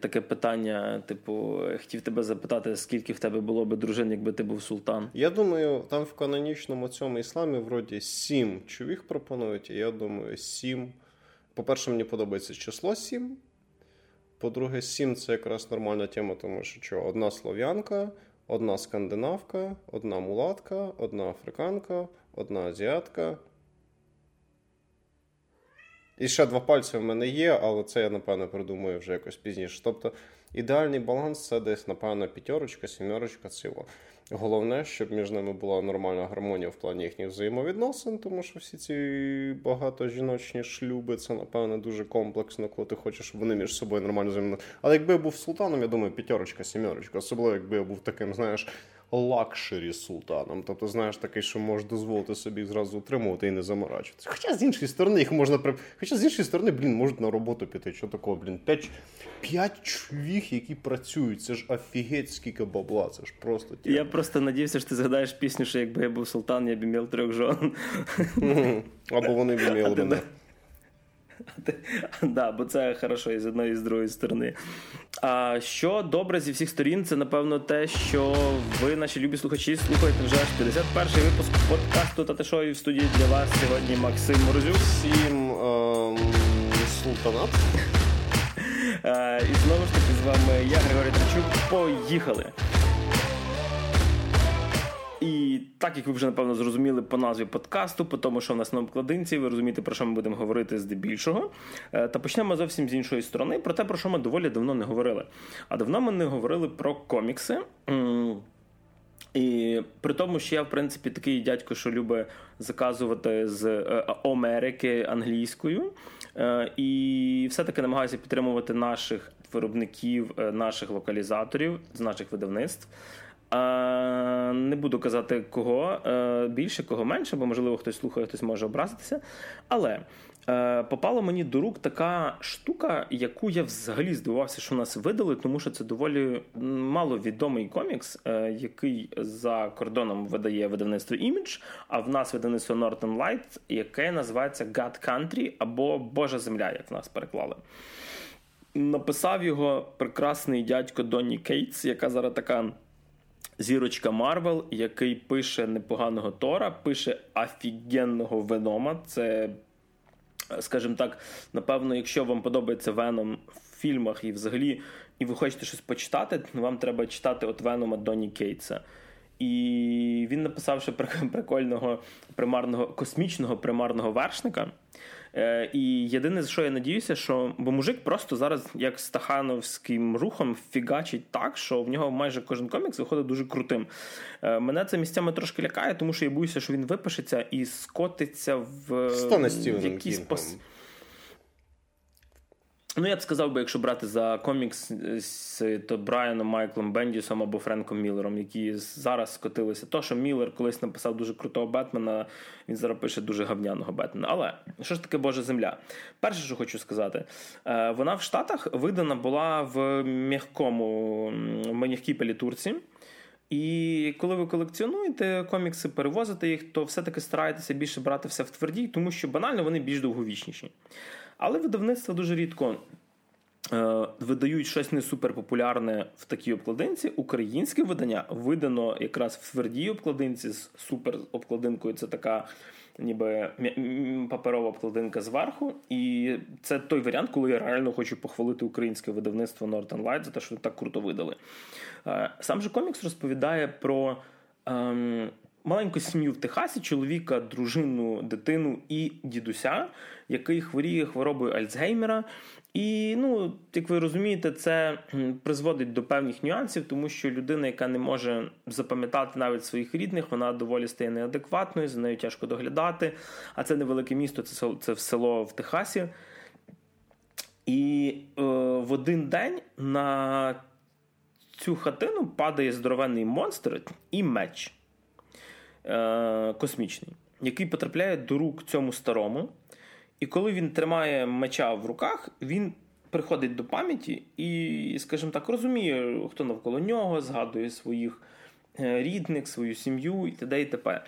Таке питання, типу, хотів тебе запитати, скільки в тебе було би дружин, якби ти був султан? Я думаю, там в канонічному цьому ісламі вроді сім човіх пропонують, і я думаю, сім. По-перше, мені подобається число сім. По-друге, сім це якраз нормальна тема, тому що що одна слов'янка, одна скандинавка, одна мулатка, одна африканка, одна азіатка. І ще два пальці в мене є, але це я, напевно, придумаю вже якось пізніше. Тобто ідеальний баланс це десь, напевно, п'ятерочка, сімерочка, ціло. Головне, щоб між ними була нормальна гармонія в плані їхніх взаємовідносин, тому що всі ці багатожіночні шлюби це, напевно, дуже комплексно, коли ти хочеш, щоб вони між собою нормально взаємодіяли. Але якби я був султаном, я думаю, п'ятерочка, сімерочка, особливо якби я був таким, знаєш лакшері султаном. Тобто, знаєш, такий, що може дозволити собі зразу утримувати і не заморачуватися. Хоча з іншої сторони, їх можна Хоча з іншої сторони, блін, можуть на роботу піти. Що такого, блін, п'ять п'ять чоловік, які працюють. Це ж офігеть, скільки бабла. Це ж просто тема. Я просто надіявся, що ти згадаєш пісню, що якби я був султан, я б мав трьох жон. Або вони б мали мене. Да, бо це хорошо і з одної і з другої сторони. А що добре зі всіх сторін, це напевно те, що ви, наші любі слухачі, слухаєте вже 51-й випуск подкасту та шоу в студії для вас сьогодні Максим Морозюк. Всім ем, султанат. Е, і знову ж таки з вами я, Григорій Трачук. Поїхали! І так як ви вже напевно зрозуміли по назві подкасту, по тому, що в нас на обкладинці, ви розумієте, про що ми будемо говорити здебільшого. Е, та почнемо зовсім з іншої сторони, про те, про що ми доволі давно не говорили. А давно ми не говорили про комікси. І при тому, що я, в принципі, такий дядько, що любить заказувати з е, Америки англійською, е, і все-таки намагаюся підтримувати наших виробників, наших локалізаторів з наших видавництв. Не буду казати кого е, більше, кого менше, бо можливо хтось слухає, хтось може образитися. Але е, попала мені до рук така штука, яку я взагалі здивувався, що нас видали, тому що це доволі маловідомий комікс, е, який за кордоном видає видавництво Image, а в нас видавництво Northern Light, яке називається God Country або Божа Земля, як в нас переклали. Написав його прекрасний дядько Донні Кейтс, який зараз така зірочка Марвел, який пише непоганого Тора, пише офігенного Венома. Це, скажімо так, напевно, якщо вам подобається Веном в фільмах і взагалі, і ви хочете щось почитати, вам треба читати от Венома Доні Кейтса. І він написав ще прикольного примарного космічного примарного вершника. Е, і єдине, за що я надіюся, що бо мужик просто зараз, як стахановським рухом, фігачить так, що в нього майже кожен комікс виходить дуже крутим. Е, мене це місцями трошки лякає, тому що я боюся, що він випишеться і скотиться в, в якийсь пос... Ну, я б сказав би, якщо брати за комікс з то Брайаном Майклом Бендісом або Френком Міллером, які зараз скотилися. То, що Міллер колись написав дуже крутого Бетмена, він зараз пише дуже гавняного Бетмена. Але що ж таке Божа земля? Перше, що хочу сказати, е, вона в Штатах видана була в м'якому м'якій палітурці. І коли ви колекціонуєте комікси, перевозите їх, то все-таки стараєтеся більше брати все в твердій, тому що банально вони більш довговічніші. Але видавництва дуже рідко е, видають щось не суперпопулярне в такій обкладинці. Українське видання видано якраз в твердій обкладинці з супер обкладинкою. Це така. Ніби паперова обкладинка зверху, і це той варіант, коли я реально хочу похвалити українське видавництво Northern Light за те, що так круто видали. Е, сам же комікс розповідає про ем, маленьку сім'ю в Техасі, чоловіка, дружину, дитину і дідуся, який хворіє хворобою Альцгеймера. І, ну, як ви розумієте, це призводить до певних нюансів, тому що людина, яка не може запам'ятати навіть своїх рідних, вона доволі стає неадекватною, за нею тяжко доглядати. А це невелике місто, це це село в Техасі. І е, в один день на цю хатину падає здоровенний монстр і меч. Е, космічний, який потрапляє до рук цьому старому. І коли він тримає меча в руках, він приходить до пам'яті і, скажімо так, розуміє, хто навколо нього, згадує своїх е, рідних, свою сім'ю і т.д. і т.п.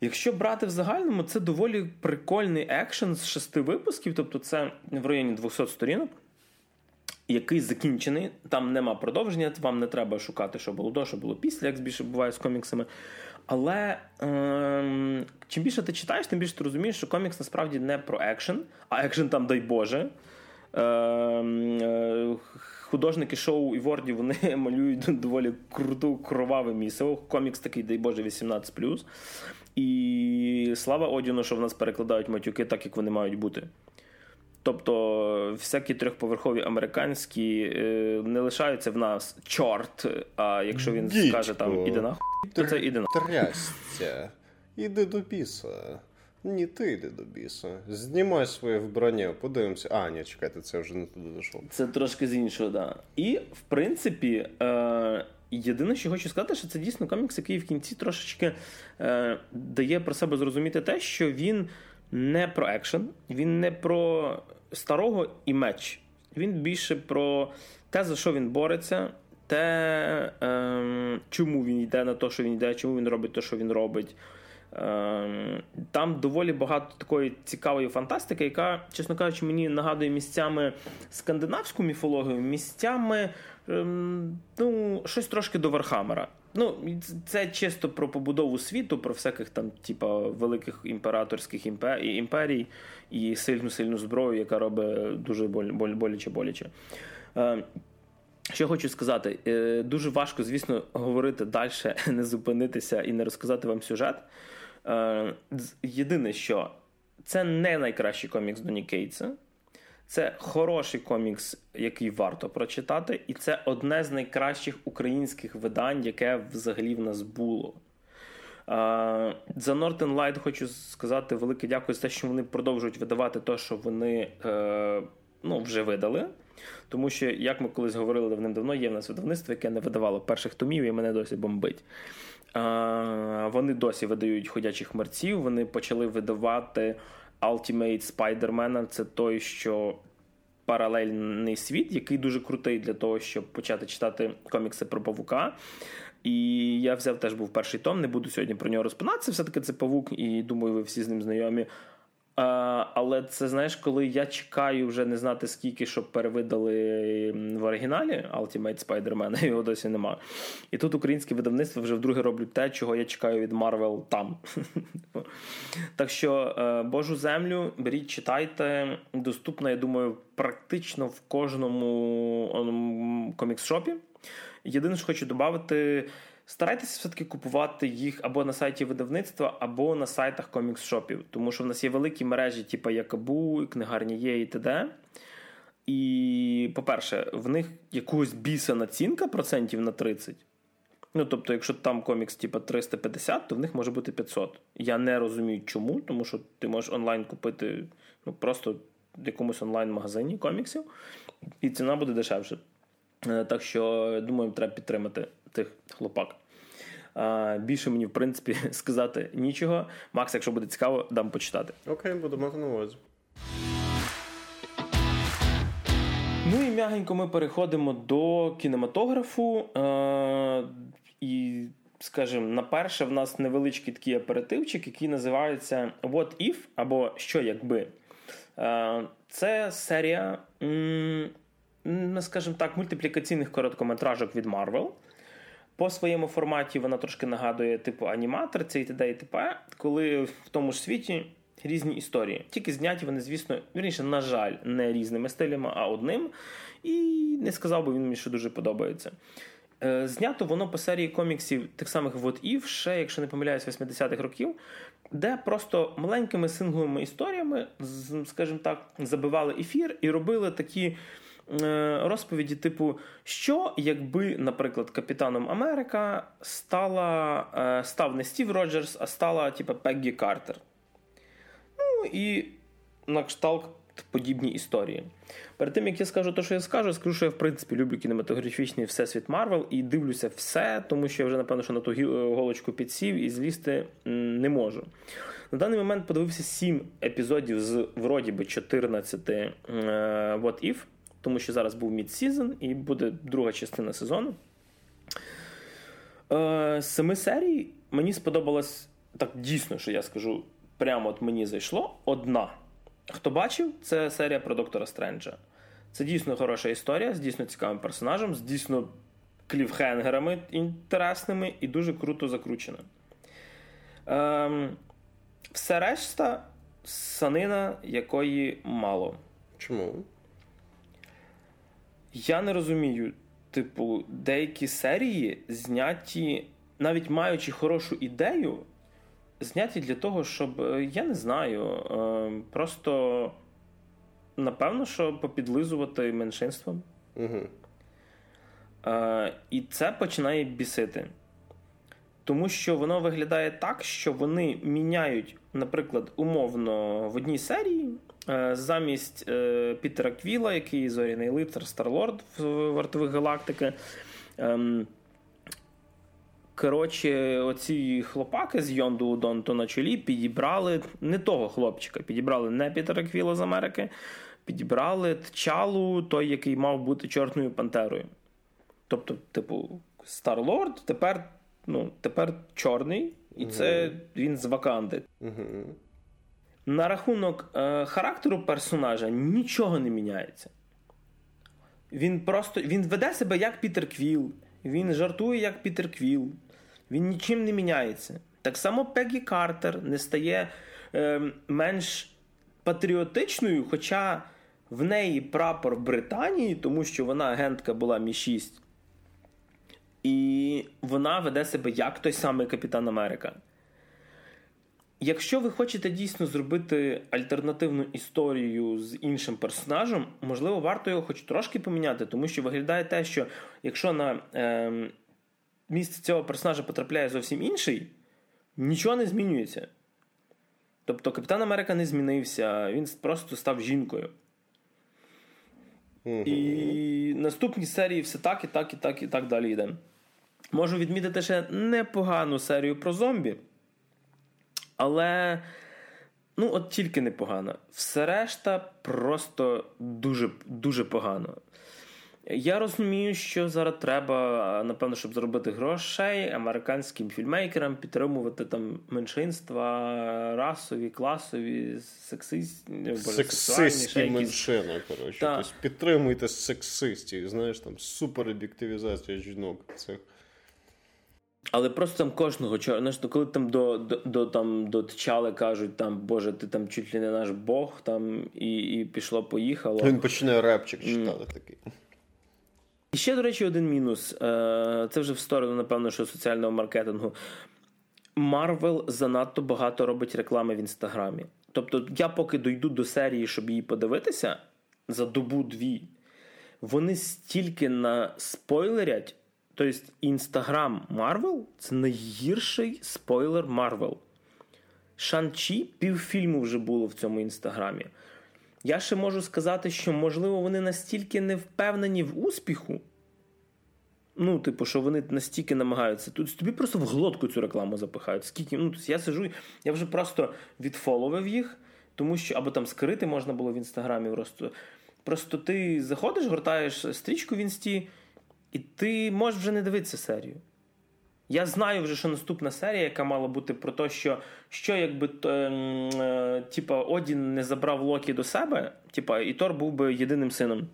Якщо брати в загальному, це доволі прикольний екшен з шести випусків, тобто це в районі 200 сторінок. який закінчений, там нема продовження, вам не треба шукати, що було до, що було після, як більше буває з коміксами. Але е- чим більше ти читаєш, тим більше ти розумієш, що комікс насправді не про екшен, а екшен там, дай Боже. Ем, е- Художники шоу і Ворді вони малюють доволі круту кроваве місце. Комікс такий, дай Боже, 18. І слава Одіну, що в нас перекладають матюки так, як вони мають бути. Тобто всякі трьохповерхові американські е, не лишаються в нас чорт. А якщо він Дідько. скаже там іди нахуй, то це іди нахуй. Трясця. Іди до біса. Ні, ти йди до біса. Знімай своє вбрання, подивимося. А, ні, чекайте, це вже не туди дійшов. Це трошки з іншого, так. Да. І, в принципі, е, єдине, що хочу сказати, що це дійсно комікс, який в кінці трошечки е, дає про себе зрозуміти те, що він не про екшен, він не про старого і меч. Він більше про те, за що він бореться, те, е, чому він йде на те, що він йде, чому він робить те, що він робить. Е, там доволі багато такої цікавої фантастики, яка, чесно кажучи, мені нагадує місцями скандинавську міфологію, місцями е, ну, щось трошки до Вархаммера. Ну, це чисто про побудову світу, про всяких там, типа, великих імператорських імперій і сильну сильну зброю, яка робить дуже боляче боляче. Е, що хочу сказати, е, дуже важко, звісно, говорити далі, не зупинитися і не розказати вам сюжет. Е, єдине, що це не найкращий комікс Доні Кейтса. Це хороший комікс, який варто прочитати, і це одне з найкращих українських видань, яке взагалі в нас було. За Northern Light хочу сказати велике дякую за те, що вони продовжують видавати те, що вони е, ну, вже видали. Тому що, як ми колись говорили давним-давно, є в нас видавництво, яке не видавало перших томів, і мене досі бомбить. Вони досі видають ходячих мерців, вони почали видавати. Ultimate Spider-Man це той, що паралельний світ, який дуже крутий для того, щоб почати читати комікси про павука. І я взяв теж був перший том, не буду сьогодні про нього розпинатися. Все-таки це павук, і думаю, ви всі з ним знайомі. Але це знаєш, коли я чекаю вже не знати скільки, щоб перевидали в оригіналі Ultimate Spider-Man, його досі нема. І тут українське видавництво вже вдруге роблять те, чого я чекаю від Marvel там. Так що е, Божу землю беріть, читайте. Доступно, я думаю, практично в кожному комікс-шопі. Єдине, що хочу додати. Старайтеся все-таки купувати їх або на сайті видавництва, або на сайтах комікс-шопів. Тому що в нас є великі мережі, типу Якабу, книгарні є і т.д. І, по-перше, в них якогось біса націнка процентів на 30. Ну, тобто, якщо там комікс типу 350, то в них може бути 500. Я не розумію, чому, тому що ти можеш онлайн купити ну, просто в якомусь онлайн-магазині коміксів, і ціна буде дешевше. Так що, думаю, треба підтримати тих хлопак. Більше мені, в принципі, сказати нічого. Макс, якщо буде цікаво, дам почитати. Окей, буду мати на увазі. Ну і м'ягенько ми переходимо до кінематографу. Е- І, скажімо, на перше, в нас невеличкий такий оперативчик, який називається What If або Що якби. Е- Це серія, м- скажімо так, мультиплікаційних короткометражок від Marvel. По своєму форматі вона трошки нагадує типу аніматор, це і т.д. і т.п., коли в тому ж світі різні історії. Тільки зняті вони, звісно, вірніше, на жаль, не різними стилями, а одним. І не сказав би він мені, що дуже подобається. Е, знято воно по серії коміксів тих самих What If, ще, якщо не помиляюсь, 80-х років, де просто маленькими сингловими історіями, скажімо так, забивали ефір і робили такі розповіді, типу, що якби, наприклад, Капітаном Америка стала, е, став не Стів Роджерс, а стала типу, Пеггі Картер. Ну і на кшталт подібні історії. Перед тим, як я скажу те, що я скажу, скажу, що я в принципі люблю кінематографічний всесвіт Марвел і дивлюся все, тому що я вже, напевно, що на ту голочку підсів і злізти не можу. На даний момент подивився 7 епізодів з вроді би 14 е, What If тому що зараз був мідсізон і буде друга частина сезону. Е, з семи серій мені сподобалось так дійсно, що я скажу, прямо от мені зайшло одна. Хто бачив, це серія про доктора Стренджа. Це дійсно хороша історія з дійсно цікавим персонажем, з дійсно кліфхенгерами інтересними і дуже круто закручена. Ем, Все решта санина, якої мало. Чому? Я не розумію. Типу, деякі серії зняті, навіть маючи хорошу ідею, зняті для того, щоб, е, я не знаю, е, просто напевно, що попідлизувати меншинствам. Угу. І це починає бісити. Тому що воно виглядає так, що вони міняють, наприклад, умовно в одній серії замість е, Пітера Квіла, який зоряний лицар Старлорд в вартових галактики. Ем, коротше, оці хлопаки з Йонду Удонто на чолі підібрали не того хлопчика, підібрали не Пітера Квіла з Америки, підібрали Тчалу, той, який мав бути Чорною Пантерою. Тобто, типу, Старлорд тепер ну, тепер чорний, і це він з Ваканди. Mm-hmm. На рахунок е, характеру персонажа нічого не міняється. Він просто він веде себе як Пітер Квіл, він жартує як Пітер Квіл, він нічим не міняється. Так само Пегі Картер не стає е, менш патріотичною, хоча в неї прапор Британії, тому що вона агентка була Мі 6. І вона веде себе як той самий Капітан Америка. Якщо ви хочете дійсно зробити альтернативну історію з іншим персонажем, можливо, варто його хоч трошки поміняти, тому що виглядає те, що якщо на е, місце цього персонажа потрапляє зовсім інший, нічого не змінюється. Тобто Капітан Америка не змінився, він просто став жінкою. Mm-hmm. І наступні серії все так, і так, і так, і так далі йде. Можу відмітити ще непогану серію про зомбі. Але, ну, от тільки непогано. Все решта просто дуже дуже погано. Я розумію, що зараз треба, напевно, щоб заробити грошей американським фільмейкерам підтримувати там меншинства, расові, класові, сексистські меншини. коротше. Тобто підтримуйте сексистів, знаєш, там супероб'єктивізація жінок. Це але просто там кожного знаєш, коли там до до, до, там, до Тчали кажуть, там, Боже, ти там чуть ли не наш Бог, там, і і пішло-поїхало. Він починає репчик читати mm. такий. І ще, до речі, один мінус. Е, це вже в сторону, напевно, що соціального маркетингу. Марвел занадто багато робить реклами в інстаграмі. Тобто, я поки дойду до серії, щоб її подивитися за добу-дві, вони стільки наспойлерять. Тобто, Інстаграм Марвел це найгірший спойлер Марвел. Шан-Чі півфільму вже було в цьому інстаграмі. Я ще можу сказати, що, можливо, вони настільки не впевнені в успіху. Ну, типу, що вони настільки намагаються. Тут тобі просто в глотку цю рекламу запихають. Скільки, ну, тобто Я сижу, я вже просто відфоловив їх, тому що або там скрити можна було в інстаграмі. Просто Просто ти заходиш, гортаєш стрічку в інсті. І ти можеш вже не дивитися серію. Я знаю вже, що наступна серія, яка мала бути про те, що що якби е, типа, Одін не забрав Локі до себе, типа, і Тор був би єдиним сином.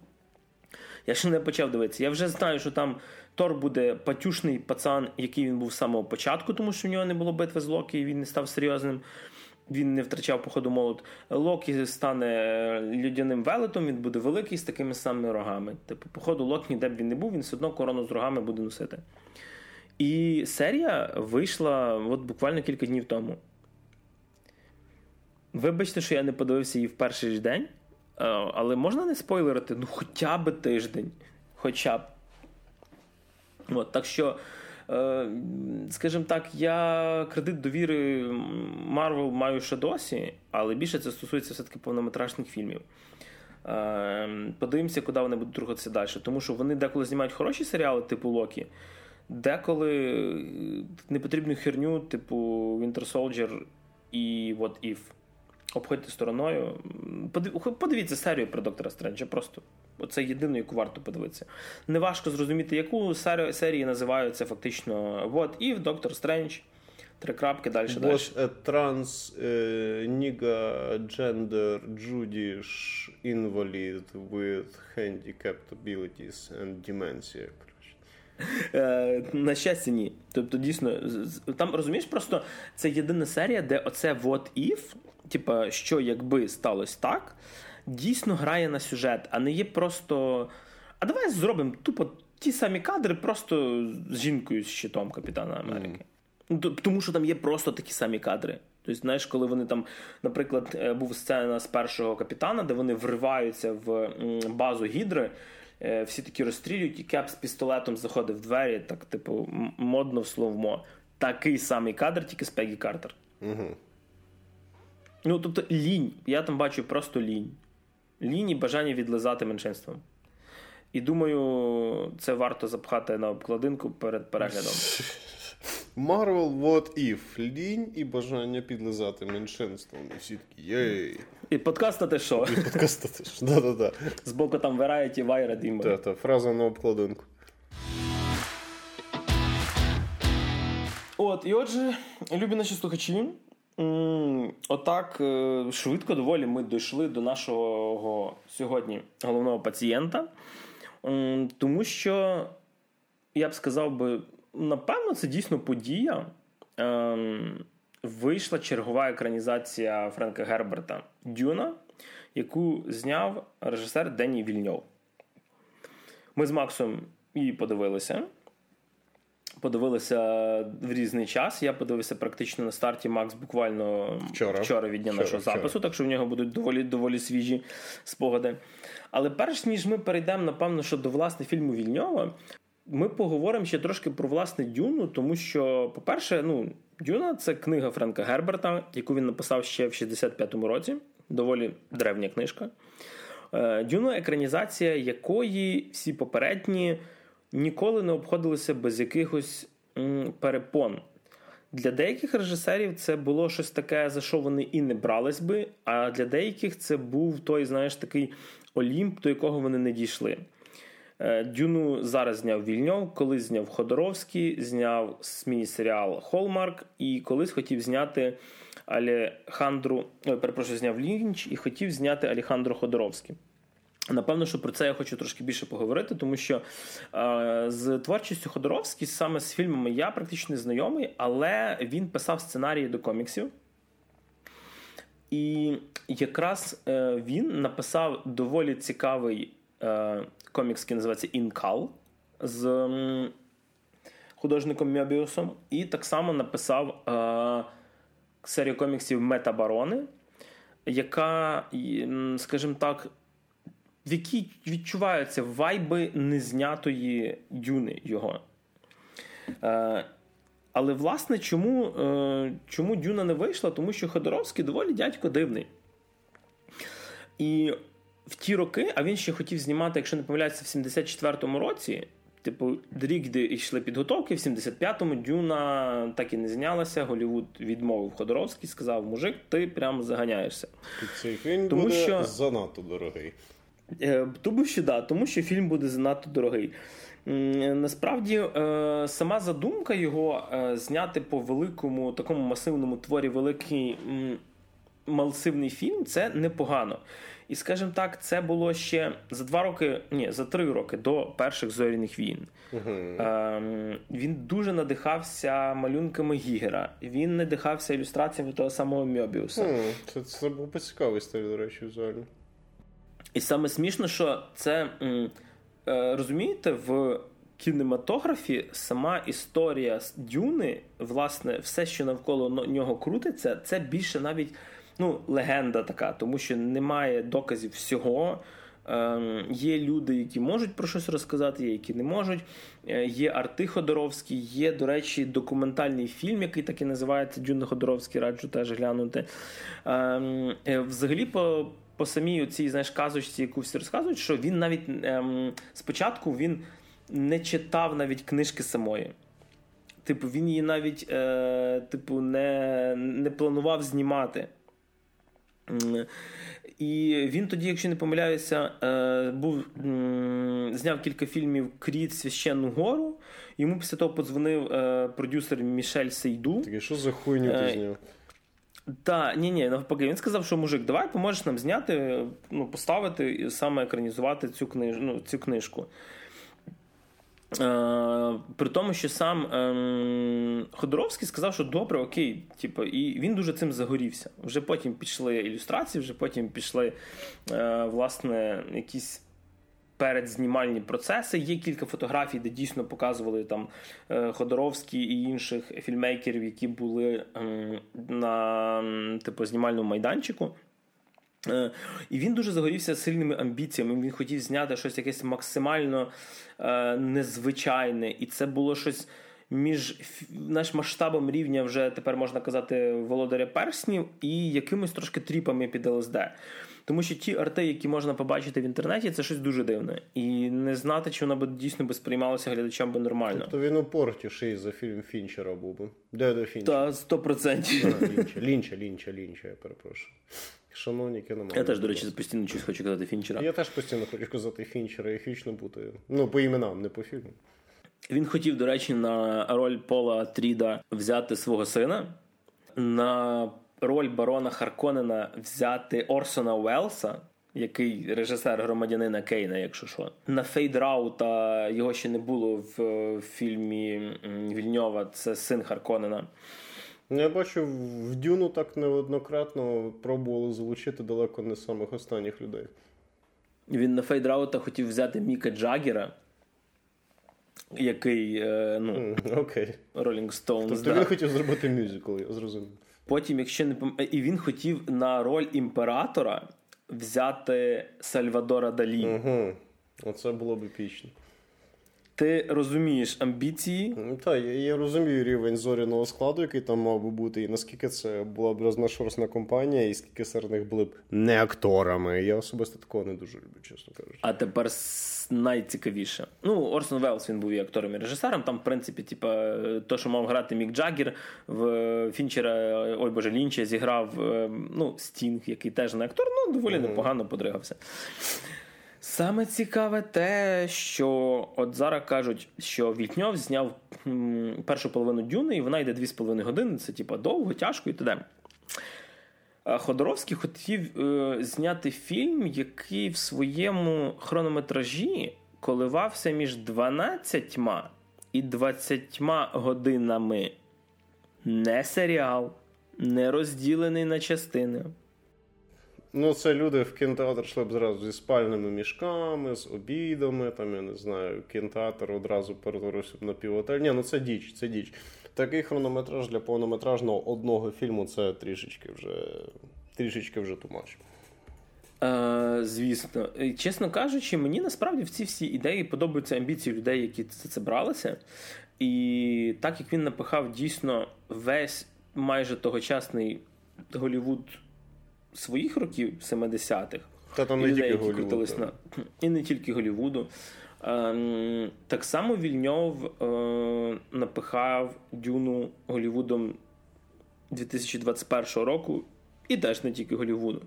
Я ще не почав дивитися. Я вже знаю, що там Тор буде патюшний пацан, який він був з самого початку, тому що в нього не було битви з Локі, і він не став серйозним він не втрачав походу молот. Локі стане людяним велетом, він буде великий з такими самими рогами. Типу, походу, Лок ніде б він не був, він все одно корону з рогами буде носити. І серія вийшла от буквально кілька днів тому. Вибачте, що я не подивився її в перший ж день, але можна не спойлерити? Ну, хоча б тиждень. Хоча б. От, Так що Е, скажімо так, я кредит довіри Марвел маю ще досі, але більше це стосується все-таки повнометражних фільмів. Е, подивимося, куди вони будуть рухатися далі. Тому що вони деколи знімають хороші серіали, типу Локі, деколи непотрібну херню, типу Winter Soldier і What If. Обходьте стороною. Подивіться серію про доктора Стренджа. Просто це єдине, яку варто подивитися. Неважко зрозуміти, яку серію називаються фактично What If, Доктор Стрендж. Три крапки далі. Was a trans nigga gender Jewish invalid with handicapped abilities and dementia. Е, на щастя, ні. Тобто, дійсно, там розумієш, просто це єдина серія, де оце what if, типа, що якби сталося так, дійсно грає на сюжет, а не є просто. А давай зробимо тупо ті самі кадри, просто з жінкою з щитом Капітана Америки. Mm. Тому що там є просто такі самі кадри. Тобто, знаєш, коли вони там, наприклад, е, був сцена з першого капітана, де вони вриваються в базу Гідри. Е, всі такі розстрілюють, і кеп з пістолетом заходить в двері, так, типу, модно в словмо. Такий самий кадр, тільки з Пегі Картер. Угу. Ну, тобто, лінь. Я там бачу просто лінь. Лінь і бажання відлизати меншинством. І думаю, це варто запхати на обкладинку перед переглядом. Marvel What If. Лінь і бажання підлизати меншинством. І всі такі єй. І подкаст те що? І подкаст те що. Да-да-да. Збоку там Variety, Вайра, Діма. Та-та, фраза на обкладинку. От, і отже, любі наші слухачі. Отак е, швидко доволі ми дійшли до нашого сьогодні головного пацієнта. Тому що, я б сказав би, напевно, це дійсно подія. Ем, вийшла чергова екранізація Френка Герберта Дюна, яку зняв режисер Дені Вільньов. Ми з Максом її подивилися. Подивилися в різний час. Я подивився практично на старті. Макс буквально вчора вчора від дня вчора, нашого вчора. запису, так що в нього будуть доволі доволі свіжі спогади. Але перш ніж ми перейдемо, напевно, що до власне фільму Вільньова, ми поговоримо ще трошки про власне Дюну, тому що, по-перше, ну, Дюна це книга Френка Герберта, яку він написав ще в 65-му році. Доволі древня книжка. Е, Дюна екранізація якої всі попередні ніколи не обходилися без якихось перепон. Для деяких режисерів це було щось таке, за що вони і не брались би, а для деяких це був той, знаєш, такий Олімп, до якого вони не дійшли. Е, Дюну зараз зняв Вільньов, колись зняв Ходоровський, зняв міні-серіал Холмарк і колись хотів зняти Алехандру, перепрошую, зняв Лінч і хотів зняти Алехандру Ходоровський. Напевно, що про це я хочу трошки більше поговорити, тому що е, з творчістю Ходоровський, саме з фільмами, я практично не знайомий, але він писав сценарії до коміксів. І якраз е, він написав доволі цікавий е, комікс, який називається Інкал з м, художником Мьобіусом. І так само написав е, серію коміксів Метабарони, яка, скажімо так, в якій відчуваються вайби незнятої дюни його. Е, але, власне, чому е, чому Дюна не вийшла? Тому що Ходоровський доволі дядько дивний. І в ті роки, а він ще хотів знімати, якщо не помиляється, в 74-му році. Типу, рік, де йшли підготовки, в 75-му Дюна так і не знялася. Голівуд відмовив Ходоровський, сказав: Мужик, ти прямо заганяєшся. Цей фільм тому буде що... занадто дорогий. Е, тому що да, тому що фільм буде занадто дорогий. Насправді, е, сама задумка його е, зняти по великому такому масивному творі великий масивний фільм це непогано. І, скажімо так, це було ще за два роки, ні, за три роки до перших зоряних війн. Uh-huh. Він дуже надихався малюнками Гігера. Він надихався ілюстраціями того самого Мьобіуса. Uh-huh. Це це був цікавий історія, до речі, взагалі. І саме смішно, що це е, розумієте, в кінематографі сама історія Дюни, власне, все, що навколо нього крутиться, це більше навіть ну, легенда така, тому що немає доказів всього. Ем, є люди, які можуть про щось розказати, є які не можуть. Е, є Арти Ходоровський, є, до речі, документальний фільм, який так і називається Дюна Ходоровський, раджу теж глянути. Ем, е, взагалі, по по самій цій знаєш, казочці, яку всі розказують, що він навіть ем, спочатку він не читав навіть книжки самої. Типу, він її навіть е, типу, не, не планував знімати. І він тоді, якщо не помиляюся, е, був зняв кілька фільмів Кріт Священну Гору. Йому після того подзвонив е, продюсер Мішель Сейду. Так, що за хуйню ти зняв? Так, ні, ні, навпаки, він сказав, що мужик, давай поможеш нам зняти, ну, поставити і саме екранізувати цю книж... ну, цю книжку. Е, При тому, що сам е, Ходоровський сказав, що добре, окей, типу, і він дуже цим загорівся. Вже потім пішли ілюстрації, вже потім пішли е, власне якісь передзнімальні процеси. Є кілька фотографій, де дійсно показували там е, Ходоровський і інших фільмейкерів, які були ем, на типу знімальному майданчику. Е, і він дуже загорівся сильними амбіціями. Він хотів зняти щось якесь максимально е, незвичайне, і це було щось між наш масштабом рівня вже тепер можна казати володаря перснів і якимось трошки тріпами під ЛСД. Тому що ті арти, які можна побачити в інтернеті, це щось дуже дивне. І не знати, чи воно би дійсно би сприймалося глядачам би нормально. Тобто він упортіший за фільм Фінчера був би. Де до Фінчера? Та сто процентів. Лінча, лінча, лінча, лінча, я перепрошую. Шановні кіномани. Я теж, до речі, постійно щось хочу казати Фінчера. Я теж постійно хочу казати Фінчера і фічно бути. Ну, по іменам, не по фільму. Він хотів, до речі, на роль Пола Тріда взяти свого сина. На роль барона Харконена взяти Орсона Уелса, який режисер громадянина Кейна, якщо що. На Фейдраута його ще не було в фільмі Вільньова. Це син Харконена. Ну, я бачу, в Дюну так неоднократно пробували залучити далеко не самих останніх людей. Він на Фейдраута хотів взяти Міка Джаггера, який е, ну, Окей. Rolling Stones. Тобто да. він хотів зробити мюзикл, я зрозумів. Потім, якщо не пом... і він хотів на роль імператора взяти Сальвадора Далі. Угу. Оце було б епічно. Ти розумієш амбіції? Так, я, я розумію рівень зоряного складу, який там мав би бути, і наскільки це була б розношорстна компанія, і скільки серед них були б не акторами. Я особисто такого не дуже люблю, чесно кажучи. А тепер найцікавіше. Ну, Орсон Велс він був і актором і режисером. Там, в принципі, типа, то, що мав грати Мік Джаггер в Фінчера, ой Боже, Лінча зіграв ну, Стінг, який теж не актор, ну доволі mm-hmm. непогано подригався. Саме цікаве те, що от зараз кажуть, що Вільтньов зняв першу половину дюни, і вона йде 2,5 години. Це типа довго, тяжко і т.д. Ходоровський хотів е, зняти фільм, який в своєму хронометражі коливався між 12 і 20 годинами. Не серіал, не розділений на частини. Ну, це люди в кінотеатр йшли б зразу зі спальними мішками, з обідами, там, я не знаю, кінотеатр одразу перетворився б на півотель. Ні, ну це діч, це діч. Такий хронометраж для повнометражного одного фільму це трішечки вже трішечки вже тумач. Е, Звісно, чесно кажучи, мені насправді в ці всі ідеї подобаються амбіції людей, які це, це бралися. І так як він напихав дійсно весь майже тогочасний Голівуд своїх років 70-х, Та там не і тільки які крутились на і не тільки Голівуду. Ем, так само Вільньов е, напихав Дюну Голівудом 2021 року, і теж не тільки Голівуду.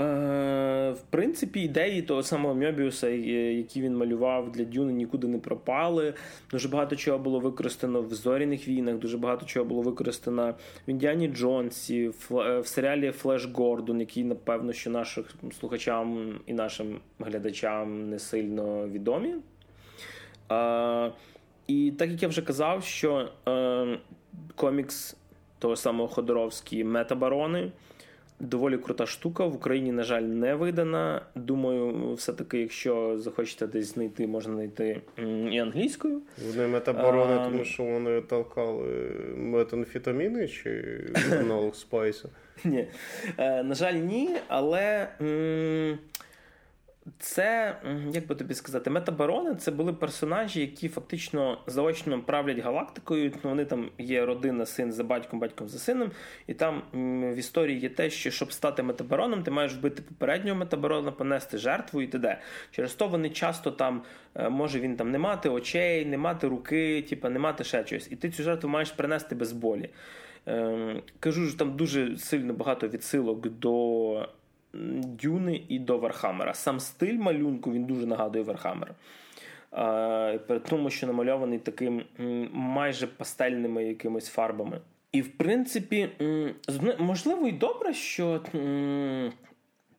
Е, В принципі, ідеї того самого Мьобіуса, які він малював для Дюни, нікуди не пропали. Дуже багато чого було використано в зоряних війнах, дуже багато чого було використано в Індіані Джонсі, в серіалі Флеш Гордон, який, напевно, що нашим слухачам і нашим глядачам не сильно відомі. Е, І так як я вже казав, що е, комікс того самого Ходоровський Метабарони. Доволі крута штука. В Україні, на жаль, не видана. Думаю, все-таки, якщо захочете десь знайти, можна знайти і англійською. Вони метаборони, а, тому що вони толкали метанфітаміни чи аналог спайсу? Ні. Е, на жаль, ні, але. М- це, як би тобі сказати, метабарони це були персонажі, які фактично заочно правлять галактикою. Вони там є родина, син за батьком, батьком за сином. І там в історії є те, що щоб стати метабароном, ти маєш вбити попереднього метабарона, понести жертву і т.д. Через то вони часто там, е, може він там не мати очей, не мати руки, типа не мати ще щось. І ти цю жертву маєш принести без болі. Ем, кажу, що там дуже сильно багато відсилок до Дюни і до Вархаммера. Сам стиль малюнку він дуже нагадує Вархаммер. При тому, що намальований таким майже пастельними якимись фарбами. І, в принципі, можливо, і добре, що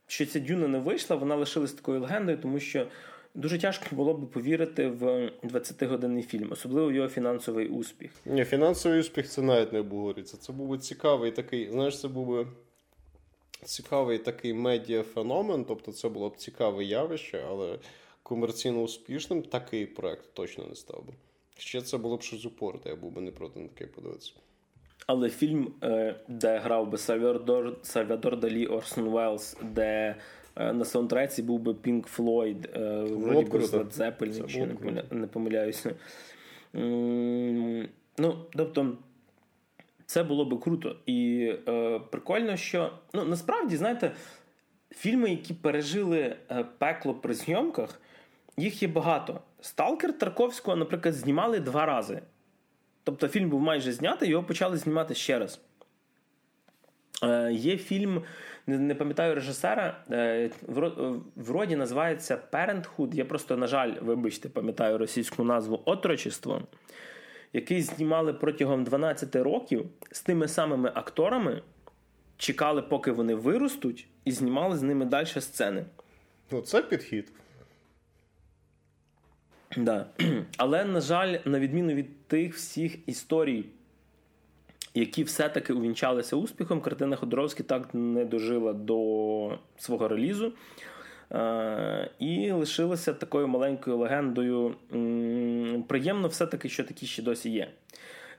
що ця дюна не вийшла, вона лишилась такою легендою, тому що дуже тяжко було б повірити в 20-годинний фільм, особливо його фінансовий успіх. Ні, фінансовий успіх це навіть не обговорюється. Це був би цікавий такий, знаєш, це був би цікавий такий медіафеномен, тобто це було б цікаве явище, але комерційно успішним такий проект точно не став би. Ще це було б щось упорте, я був би не проти на таке подивитися. Але фільм, е, де грав би Сальвадор, Сальвадор Далі Орсон Уеллс, де е, на саундтреці був би Пінк Флойд, е, вроді Led якщо не помиляюся. Ну, тобто, це було би круто. І е, прикольно, що ну, насправді, знаєте, фільми, які пережили пекло при зйомках, їх є багато. Сталкер Тарковського, наприклад, знімали два рази. Тобто фільм був майже знятий, його почали знімати ще раз. Е, Є фільм, не, пам'ятаю режисера, е, вроді називається Parenthood. Я просто, на жаль, вибачте, пам'ятаю російську назву Отрочество, який знімали протягом 12 років з тими самими акторами, чекали, поки вони виростуть, і знімали з ними далі сцени. Ну, це підхід. Да. Але, на жаль, на відміну від тих всіх історій, які все-таки увінчалися успіхом, картина Ходоровський так не дожила до свого релізу. Е, і лишилася такою маленькою легендою. Приємно, все-таки, що такі ще досі є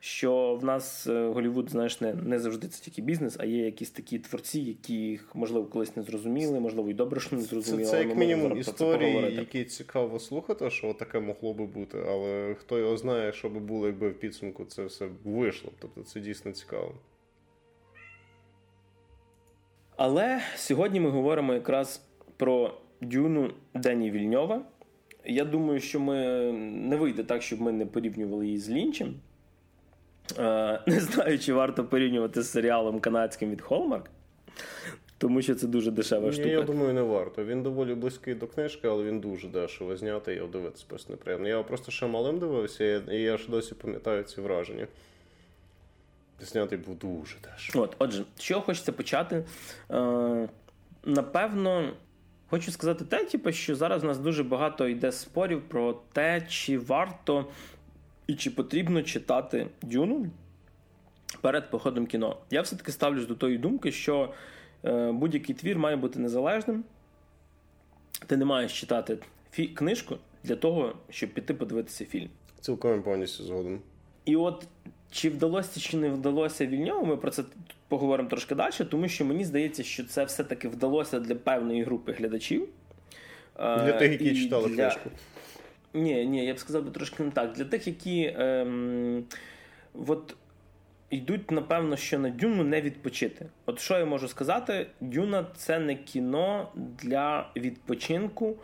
що в нас е, Голівуд, знаєш, не не завжди це тільки бізнес, а є якісь такі творці, яких, можливо, колись не зрозуміли, можливо, і добре, що не зрозуміли. Це, це як мінімум історії, які цікаво слухати, що таке могло би бути, але хто його знає, що би було, якби в підсумку це все вийшло. Тобто це дійсно цікаво. Але сьогодні ми говоримо якраз про Дюну Дені Вільньова. Я думаю, що ми не вийде так, щоб ми не порівнювали її з Лінчем. Е, не знаю, чи варто порівнювати з серіалом канадським від Hallmark, тому що це дуже дешева штука. Я думаю, не варто. Він доволі близький до книжки, але він дуже дешево знятий, його дивитися просто неприємно. Я просто ще малим дивився, і я ж досі пам'ятаю ці враження. Знятий був дуже дешево. От, Отже, що хочеться почати? Е, Напевно. Хочу сказати те, типу, що зараз у нас дуже багато йде спорів про те, чи варто і чи потрібно читати Дюну перед походом кіно. Я все-таки ставлюсь до тої думки, що е, будь-який твір має бути незалежним. Ти не маєш читати фі- книжку для того, щоб піти подивитися фільм. Цілком повністю згодом. І от чи вдалося, чи не вдалося вільньову, ми про це поговоримо трошки далі, тому що мені здається, що це все-таки вдалося для певної групи глядачів. Для тих, які і читали для... книжку. Ні, ні, я б сказав би трошки не так. Для тих, які ем, от йдуть, напевно, що на Дюну не відпочити. От що я можу сказати? Дюна це не кіно для відпочинку,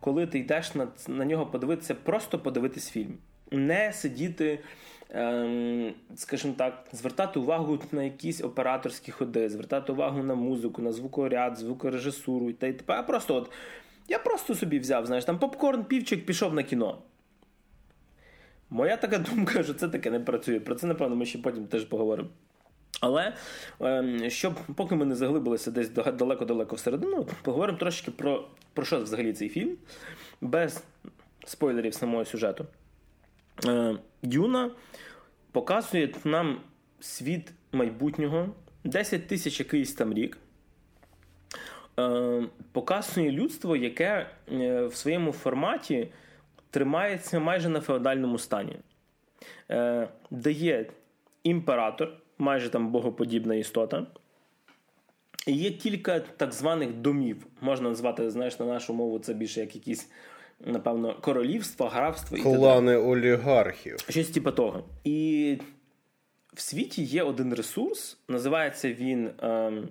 коли ти йдеш на на нього подивитися, просто подивитись фільм. Не сидіти, ем, скажімо так, звертати увагу на якісь операторські ходи, звертати увагу на музику, на звукоряд, звукорежисуру і т.п. А просто от. Я просто собі взяв, знаєш, там попкорн, півчик, пішов на кіно. Моя така думка, що це таке не працює. Про це, напевно, ми ще потім теж поговоримо. Але ем, щоб поки ми не заглибилися десь далеко-далеко всередину, поговоримо трошки про про що взагалі цей фільм, без спойлерів самого сюжету. Е, Дюна показує нам світ майбутнього, 10 тисяч якийсь там рік. Е, показує людство, яке е, в своєму форматі тримається майже на феодальному стані, е, де є імператор, майже там богоподібна істота. І є кілька так званих домів. Можна назвати, знаєш, на нашу мову це більше як якісь, напевно, королівства, графства і Клани олігархів. Щось типу того. І в світі є один ресурс, називається він. Ем,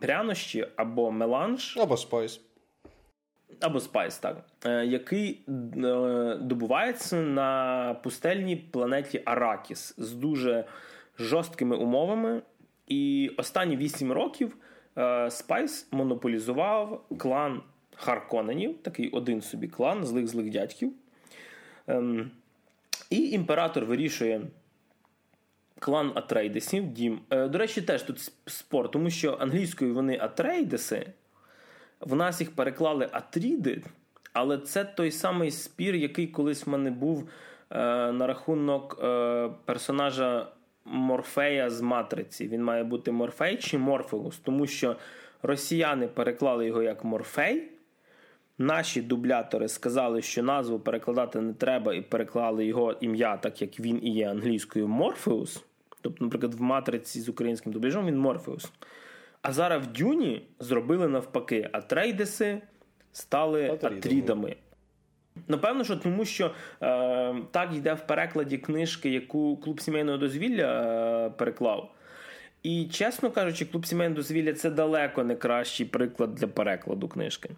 прянощі або меланж. Або спайс. Або спайс, так. Е, який е, добувається на пустельній планеті Аракіс з дуже жорсткими умовами. І останні 8 років е, Спайс монополізував клан Харконенів, такий один собі клан злих злих дядьків. Ем, і імператор вирішує клан Атрейдесів, дім. Е, до речі, теж тут спор, тому що англійською вони Атрейдеси, в нас їх переклали Атріди, але це той самий спір, який колись в мене був е, на рахунок е, персонажа Морфея з Матриці. Він має бути Морфей чи Морфеус, тому що росіяни переклали його як Морфей. Наші дублятори сказали, що назву перекладати не треба, і переклали його ім'я, так як він і є англійською Морфеус. Тобто, наприклад, в матриці з українським дубляжом він Морфеус. А зараз в Дюні зробили навпаки, а трейдеси стали Атрідами. атрідами. Напевно, що тому що е, так йде в перекладі книжки, яку клуб сімейного дозвілля е, переклав. І, чесно кажучи, клуб сімейного дозвілля це далеко не кращий приклад для перекладу книжки.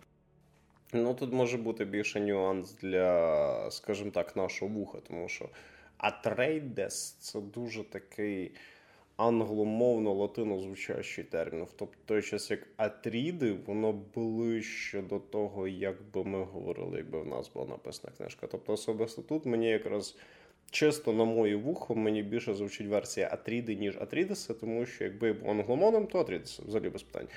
Ну, тут може бути більше нюанс для, скажімо так, нашого вуха, тому що Атрейдес це дуже такий англомовно латино звучащий термін. Тобто той час як Атріди, воно ближче до того, як би ми говорили, якби в нас була написана книжка. Тобто, особисто тут мені якраз. Чисто на моє вухо мені більше звучить версія Атріди, ніж Атрідеса, тому що якби я був англомовним, то Атрідеса, взагалі без питань.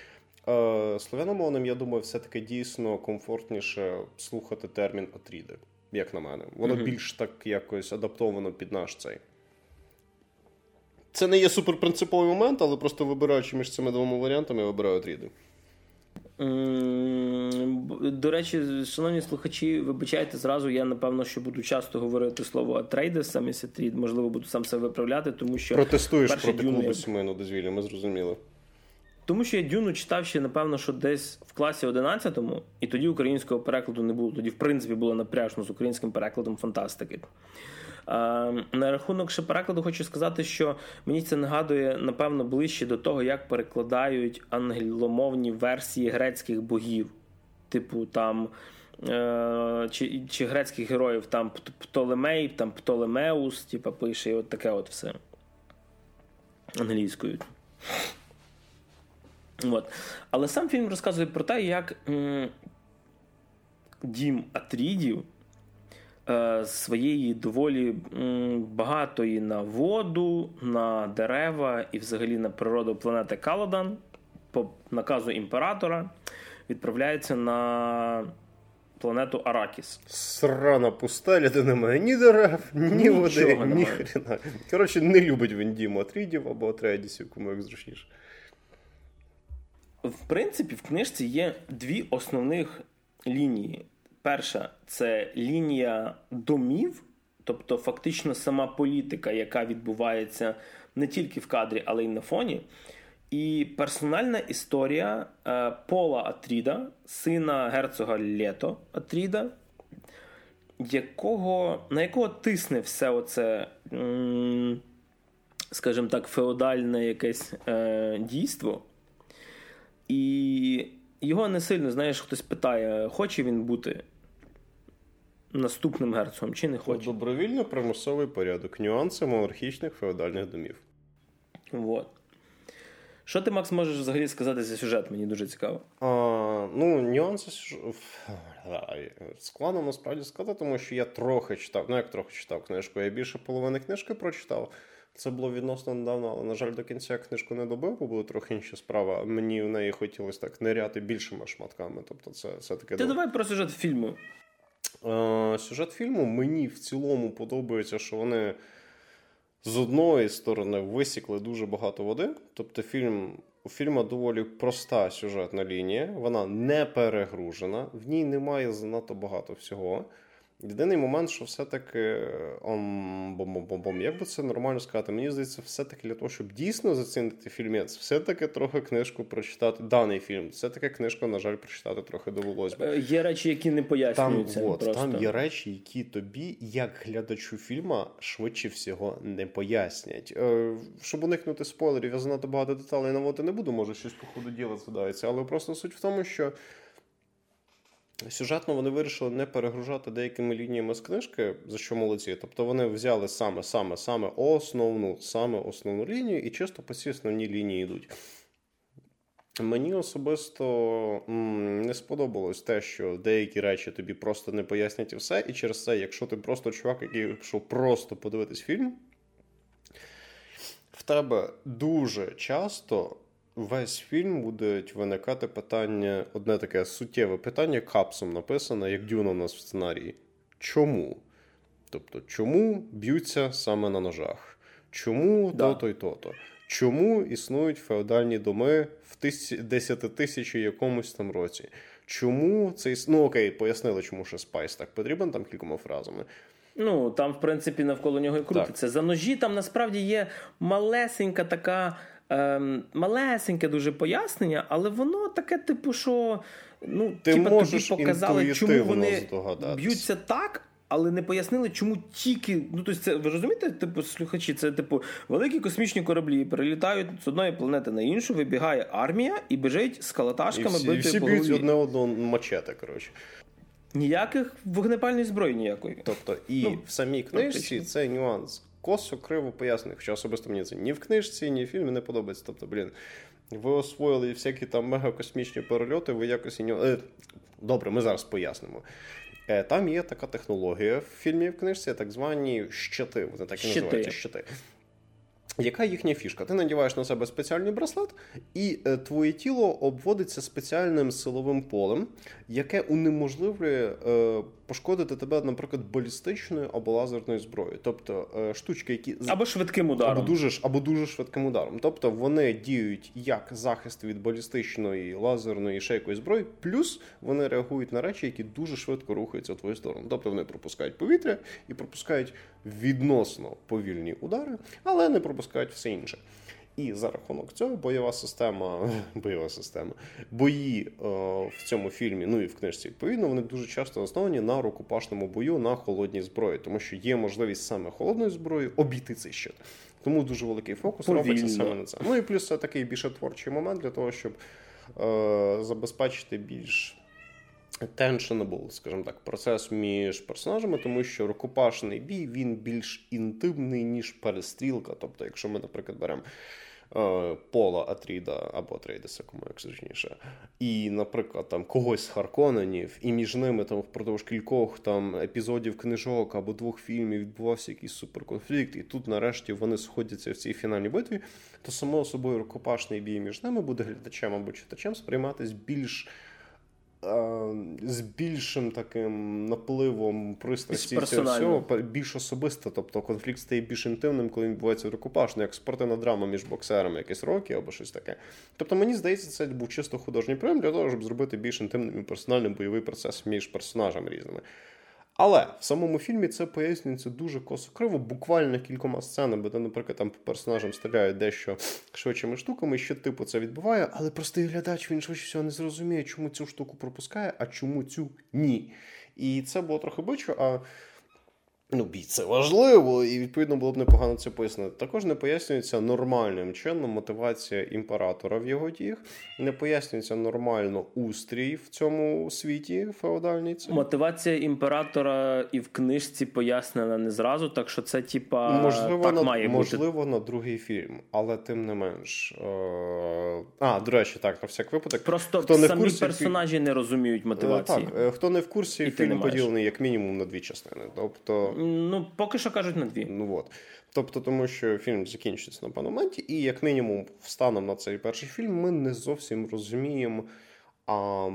Е, Слов'яномовним, я думаю, все-таки дійсно комфортніше слухати термін Атріди, як на мене. Воно mm-hmm. більш так якось адаптовано під наш цей. Це не є суперпринциповий момент, але просто вибираючи між цими двома варіантами, я вибираю Атріди. До речі, шановні слухачі, вибачайте зразу. Я напевно що буду часто говорити слово трейдес, самі сетрід, можливо, буду сам себе виправляти, тому що протестуєш проти клубу сімейного дозвілля, ми зрозуміли. Тому що я Дюну читав ще, напевно, що десь в класі 11-му, і тоді українського перекладу не було. Тоді, в принципі, було напряжно з українським перекладом фантастики. На рахунок ще перекладу хочу сказати, що мені це нагадує, напевно, ближче до того, як перекладають англомовні версії грецьких богів. Типу, там. Е, чи чи грецьких героїв там Птолемей, там Птолемеус, типу, пише, і от таке от все англійською. От. Але сам фільм розказує про те, як м- дім Атрідів е, своєї доволі м- багатої на воду, на дерева і взагалі на природу планети Каладан по наказу імператора відправляється на. Планету Аракіс. Срана пустеля, де немає ні дерев, ні води, ні хрена. Коротше, не любить він Діму Атрідів або Атрейдісів, кому як зручніше в принципі, в книжці є дві основних лінії. Перша це лінія домів, тобто фактично сама політика, яка відбувається не тільки в кадрі, але й на фоні. І персональна історія е, Пола Атріда, сина герцога Лето Атріда, якого, на якого тисне все оце, скажімо так, феодальне якесь е, дійство. І його не сильно, знаєш, хтось питає, хоче він бути наступним герцогом чи не хоче. Добровільно примусовий порядок, нюанси монархічних феодальних домів. Вот. Що ти, Макс, можеш взагалі сказати за сюжет? Мені дуже цікаво. А, Ну, нюанси складно насправді сказати, тому що я трохи читав. Ну, як трохи читав книжку, я більше половини книжки прочитав. Це було відносно недавно, але, на жаль, до кінця книжку не добив, бо були трохи інші справи. Мені в неї хотілося так ниряти більшими шматками. Тобто, це все таки. Ти давай про сюжет фільму. Е, Сюжет фільму мені в цілому подобається, що вони з одної сторони висікли дуже багато води. Тобто, фільм. У фільму доволі проста сюжетна лінія, вона не перегружена, в ній немає занадто багато всього. Єдиний момент, що все-таки бом-бом-бом-бом, як би це нормально сказати, мені здається, все-таки для того, щоб дійсно зацінити фільмець, все-таки трохи книжку прочитати. Даний фільм, все-таки книжку, на жаль, прочитати трохи довелось би. Е, є речі, які не пояснюються. Там, от, просто. там є речі, які тобі, як глядачу фільму, швидше всього не пояснять. Е, щоб уникнути спойлерів, я занадто багато деталей наводити не буду, може щось по ходу діла згадається, але просто суть в тому, що. Сюжетно вони вирішили не перегружати деякими лініями з книжки, за що молодці. Тобто вони взяли саме саме саме основну саме основну лінію і чисто по цій основній лінії йдуть. Мені особисто не сподобалось те, що деякі речі тобі просто не пояснять і все. І через це, якщо ти просто чувак, який пішов просто подивитись фільм, в тебе дуже часто весь фільм будуть виникати питання, одне таке суттєве питання, капсом написане, як дюна у нас в сценарії. Чому? Тобто, чому б'ються саме на ножах? Чому да. то-то і то-то? Чому існують феодальні доми в десятитисячі якомусь там році? Чому це Ну окей, пояснили, чому ще спайс так потрібен там кількома фразами. Ну там, в принципі, навколо нього і крутиться. Так. За ножі там насправді є малесенька така. Ем, малесеньке дуже пояснення, але воно таке, типу, що ну, Ти типу, тобі показали, чому вони б'ються так, але не пояснили, чому тільки. Ну, тобто це ви розумієте, типу, слухачі, це типу великі космічні кораблі перелітають з одної планети на іншу, вибігає армія і біжить з калаташками бити. І всі б'ють одне одного мачете, коротше. Ніяких вогнепальної зброї ніякої. Тобто, і ну, в самій книжці цей нюанс косо криво пояснений. Хоча особисто мені це ні в книжці, ні в фільмі не подобається. Тобто, блін, ви освоїли всякі там мегакосмічні перельоти, ви якось е, Добре, ми зараз пояснимо. Е, там є така технологія в фільмі в книжці, так звані щити. Вони так і щити. називаються щити. Яка їхня фішка? Ти надіваєш на себе спеціальний браслет, і е, твоє тіло обводиться спеціальним силовим полем, яке унеможливлює е, пошкодити тебе, наприклад, балістичною або лазерною зброєю. Тобто е, штучки, які або швидким ударом, або дуже або дуже швидким ударом. Тобто вони діють як захист від балістичної, лазерної ще якоїсь зброї, плюс вони реагують на речі, які дуже швидко рухаються в твою сторону. Тобто вони пропускають повітря і пропускають відносно повільні удари, але не пропускають все інше. І за рахунок цього бойова система, бойова система, бої е, в цьому фільмі, ну і в книжці, відповідно, вони дуже часто основані на рукопашному бою на холодній зброї, тому що є можливість саме холодною зброєю обійти цей щит. Тому дуже великий фокус Повільно. робиться саме на це. Ну і плюс це такий більше творчий момент для того, щоб е, забезпечити більш tensionable, скажімо так, процес між персонажами, тому що рукопашний бій він більш інтимний, ніж перестрілка. Тобто, якщо ми, наприклад, беремо. Е, Пола Атріда або Атрейдеса, кому як зручніше, і, наприклад, там когось з Харконенів, і між ними там впродовж кількох там епізодів книжок або двох фільмів відбувався якийсь суперконфлікт, і тут, нарешті, вони сходяться в цій фінальній битві, то само собою рукопашний бій між ними буде глядачем або читачем сприйматись більш з більшим таким напливом пристрасті цього більш особисто, тобто конфлікт стає більш інтимним, коли він відбувається рукопашно, як спортивна драма між боксерами, якісь роки або щось таке. Тобто, мені здається, це був чисто художній прийом для того, щоб зробити більш інтимним і персональним бойовий процес між персонажами різними. Але в самому фільмі це пояснюється дуже косо-криво, буквально кількома сценами, де, наприклад, там по персонажам стріляють дещо швидшими штуками, що типу це відбуває, але простий глядач він швидше всього не зрозуміє, чому цю штуку пропускає, а чому цю ні. І це було трохи бичо, а Ну, бій це важливо, і відповідно було б непогано це пояснити. Також не пояснюється нормальним чином мотивація імператора в його діях, не пояснюється нормально устрій в цьому світі феодальній. Мотивація імператора і в книжці пояснена не зразу, так що це типа можливо так на має можливо бути. на другий фільм, але тим не менш. Е... А, до речі, так, на всяк випадок. Просто хто не самі в курсі, персонажі не розуміють мотивації. Так, е, хто не в курсі, і фільм поділений як мінімум на дві частини. Тобто. Ну, поки що кажуть на дві. Ну от. Тобто, тому що фільм закінчиться на певному і як мінімум, станом на цей перший фільм, ми не зовсім розуміємо а,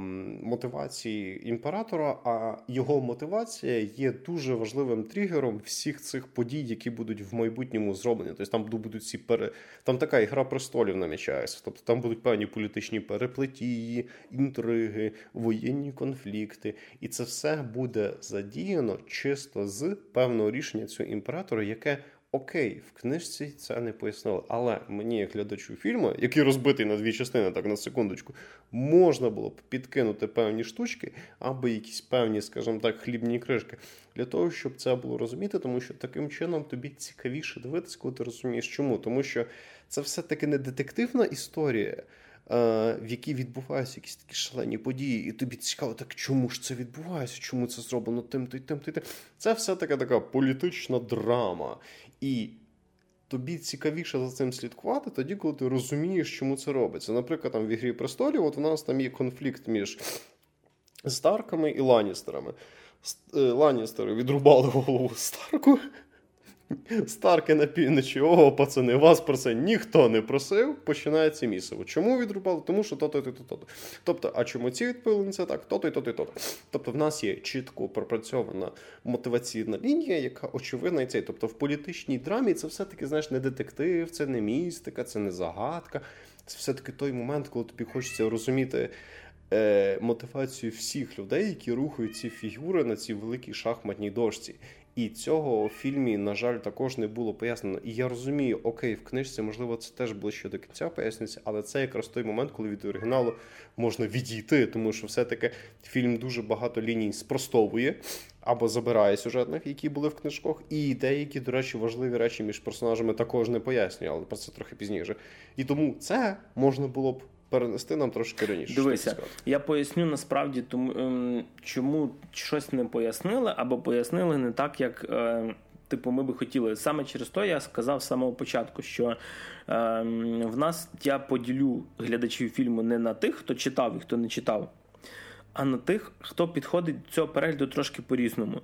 мотивації імператора, а його мотивація є дуже важливим тригером всіх цих подій, які будуть в майбутньому зроблені. Тобто там будуть ці пере... там така ігра престолів намічається. Тобто там будуть певні політичні переплетії, інтриги, воєнні конфлікти, і це все буде задіяно чисто з певного рішення цього імператора, яке Окей, в книжці це не пояснили, але мені, як глядачу фільму, який розбитий на дві частини, так на секундочку, можна було б підкинути певні штучки або якісь певні, скажімо так, хлібні кришки для того, щоб це було розуміти, тому що таким чином тобі цікавіше дивитися, коли ти розумієш, чому. Тому що це все-таки не детективна історія. Е, в якій відбуваються якісь такі шалені події, і тобі цікаво, так чому ж це відбувається? Чому це зроблено тим, то й тим, то й тим. Це все таки така політична драма. І тобі цікавіше за цим слідкувати, тоді, коли ти розумієш, чому це робиться. Наприклад, там в Ігрі престолів, от у нас там є конфлікт між Старками і Ланістерами. Е, Ланістери відрубали голову Старку. Старки на півночі, о, пацани, вас про це ніхто не просив. Починається місиво. Чому відрубали? Тому що то-то, то-то, то-то. Тобто, а чому ці відповіли це так? То-то і то-то то-то. Тобто, в нас є чітко пропрацьована мотиваційна лінія, яка очевидна і цей. Тобто, в політичній драмі це все-таки, знаєш, не детектив, це не містика, це не загадка. Це все-таки той момент, коли тобі хочеться розуміти. Е, мотивацію всіх людей, які рухають ці фігури на цій великій шахматній дошці. І цього в фільмі, на жаль, також не було пояснено. І я розумію, окей, в книжці, можливо, це теж ближче до кінця пояснюється, але це якраз той момент, коли від оригіналу можна відійти, тому що все-таки фільм дуже багато ліній спростовує або забирає сюжетних, які були в книжках, і деякі, до речі, важливі речі між персонажами також не пояснює, але про це трохи пізніше. І тому це можна було б перенести нам трошки раніше. Дивися, я поясню насправді, тому ем, чому щось не пояснили, або пояснили не так, як. Ем, типу, ми би хотіли. Саме через то я сказав з самого початку, що е, в нас я поділю глядачів фільму не на тих, хто читав і хто не читав, а на тих, хто підходить до цього перегляду трошки по-різному.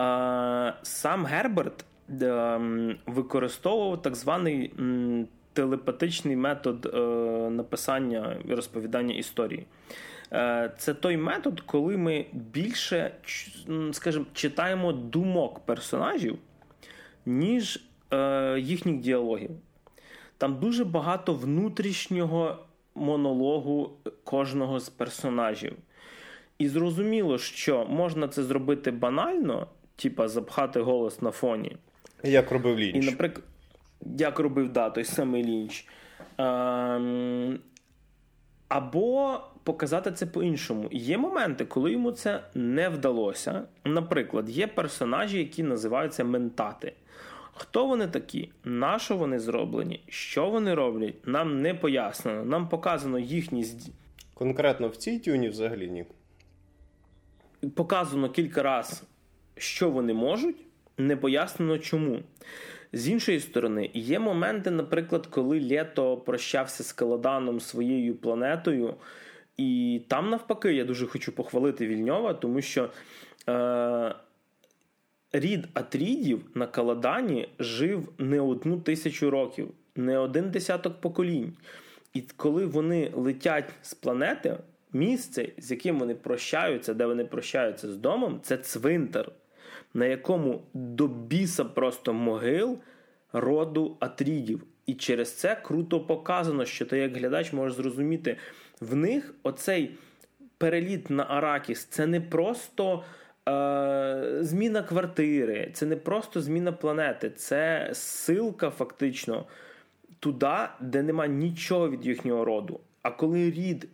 Е, сам Герберт е, використовував так званий телепатичний метод е, написання і розповідання історії. Е, це той метод, коли ми більше, скажімо, читаємо думок персонажів, ніж е, їхніх діалогів. Там дуже багато внутрішнього монологу кожного з персонажів. І зрозуміло, що можна це зробити банально, типа запхати голос на фоні. Як робив Лінч. І, наприклад, як робив да, той самий Лінч. Ем, або показати це по-іншому. Є моменти, коли йому це не вдалося. Наприклад, є персонажі, які називаються ментати. Хто вони такі? На що вони зроблені? Що вони роблять? Нам не пояснено. Нам показано їхні Конкретно в цій тюні взагалі ні. Показано кілька разів, що вони можуть, не пояснено чому. З іншої сторони, є моменти, наприклад, коли Лето прощався з Каладаном своєю планетою, і там, навпаки, я дуже хочу похвалити Вільньова, тому що е, рід Атрідів на Каладані жив не одну тисячу років, не один десяток поколінь. І коли вони летять з планети, місце, з яким вони прощаються, де вони прощаються з домом, це цвинтар на якому до біса просто могил роду Атрідів. І через це круто показано, що ти як глядач можеш зрозуміти, в них оцей переліт на Аракіс це не просто е, зміна квартири, це не просто зміна планети, це силка фактично туди, де нема нічого від їхнього роду. А коли рід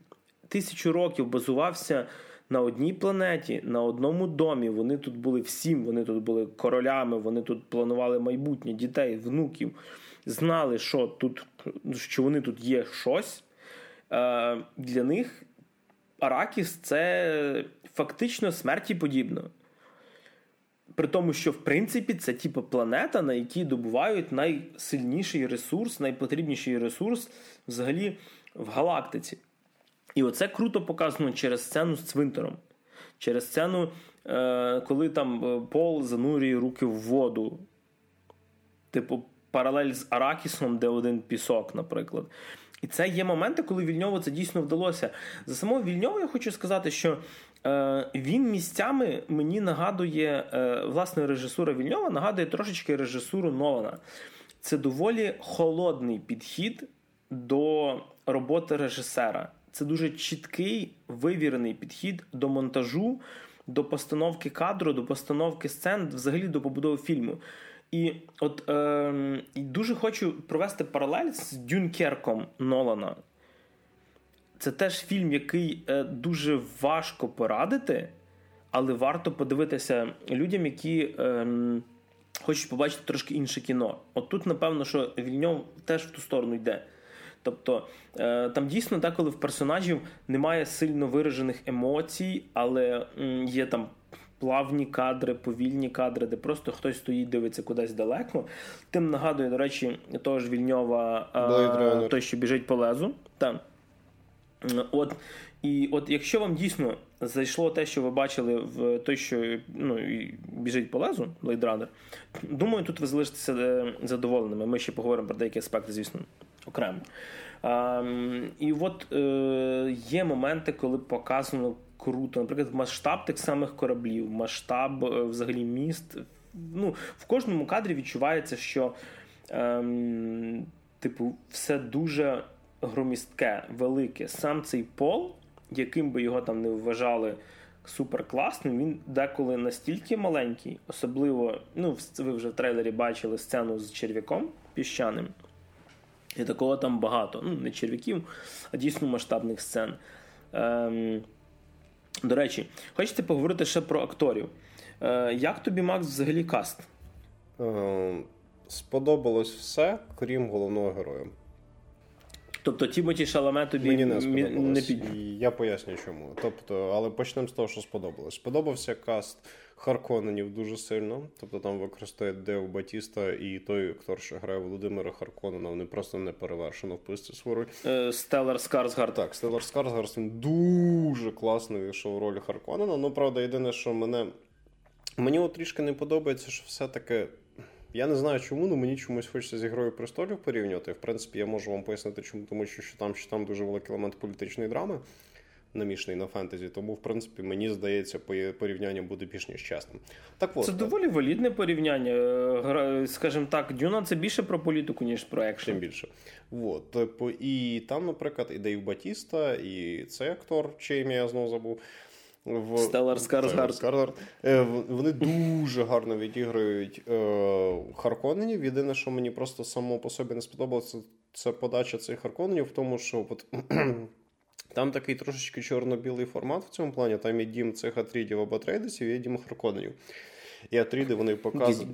тисячу років базувався на одній планеті, на одному домі. Вони тут були всім, вони тут були королями, вони тут планували майбутнє дітей, внуків, знали, що тут, що вони тут є щось. Е, Для них Аракіс це фактично смерті подібно. При тому, що в принципі це типу планета, на якій добувають найсильніший ресурс, найпотрібніший ресурс взагалі в галактиці. І оце круто показано через сцену з цвинтаром. Через сцену, е, коли там е, Пол занурює руки в воду. Типу, паралель з Аракісом, де один пісок, наприклад. І це є моменти, коли Вільньову це дійсно вдалося. За самого Вільньова я хочу сказати, що е, він місцями мені нагадує, е, власне, режисура Вільньова нагадує трошечки режисуру Нолана. Це доволі холодний підхід до роботи режисера. Це дуже чіткий вивірений підхід до монтажу, до постановки кадру, до постановки сцен, взагалі до побудови фільму. І от е, дуже хочу провести паралель з Дюнкерком Нолана. Це теж фільм, який е, дуже важко порадити, але варто подивитися людям, які е, хочуть побачити трошки інше кіно. От тут, напевно, що Вільньов теж в ту сторону йде. Тобто е, там дійсно деколи в персонажів немає сильно виражених емоцій, але є там плавні кадри, повільні кадри, де просто хтось стоїть, дивиться кудись далеко. Тим нагадує, до речі, того ж Вільньова, а, той, що біжить по лезу. Та. От, І от якщо вам дійсно зайшло те, що ви бачили в той, що ну, біжить по лезу, Blade Runner, думаю, тут ви залишитеся е, задоволеними. Ми ще поговоримо про деякі аспекти, звісно, окремо. А, І от е, є моменти, коли показано круто. Наприклад, масштаб тих самих кораблів, масштаб е, взагалі міст. Ну, В кожному кадрі відчувається, що ем, типу, все дуже громістке, велике. Сам цей пол, яким би його там не вважали суперкласним, він деколи настільки маленький, особливо, ну, ви вже в трейлері бачили сцену з черв'яком піщаним. І такого там багато. Ну, не черв'яків, а дійсно масштабних сцен. Ем, До речі, хочете поговорити ще про акторів. Е, Як тобі Макс взагалі каст? Е, сподобалось все, крім головного героя. Тобто Тімоті Шаламе тобі Мені не сподобалось. Не під... Я поясню чому. Тобто, але почнемо з того, що сподобалось. Сподобався каст Харконенів дуже сильно. Тобто там використовує Дейв Батіста і той актор, що грає Володимира Харконена, вони просто неперевершено вписались в свою роль. Стеллар Скарсгард. Так, Стеллар Скарсгард він дуже класно вийшов в роль Харконена. Ну, правда, єдине, що мене. Мені от трішки не подобається, що все-таки я не знаю чому, але мені чомусь хочеться з ігрою престолів порівнювати. В принципі, я можу вам пояснити, чому, тому що, що там що там дуже великий елемент політичної драми, намішаний на фентезі. Тому, в принципі, мені здається, порівняння буде більш ніж чесним. Так от, Це доволі валідне порівняння. Е, скажімо так, Дюна це більше про політику, ніж про екшен. Тим більше. От, і там, наприклад, і Дейв Батіста, і цей актор, чий ім'я я знову забув в Стеллар Скарсгард. Вони дуже гарно відіграють е, Харконенів. Єдине, що мені просто само по собі не сподобалося, це подача цих Харконенів в тому, що от, там такий трошечки чорно-білий формат в цьому плані. Там є дім цих атрідів або трейдесів, є дім Харконенів. І Атріди вони показані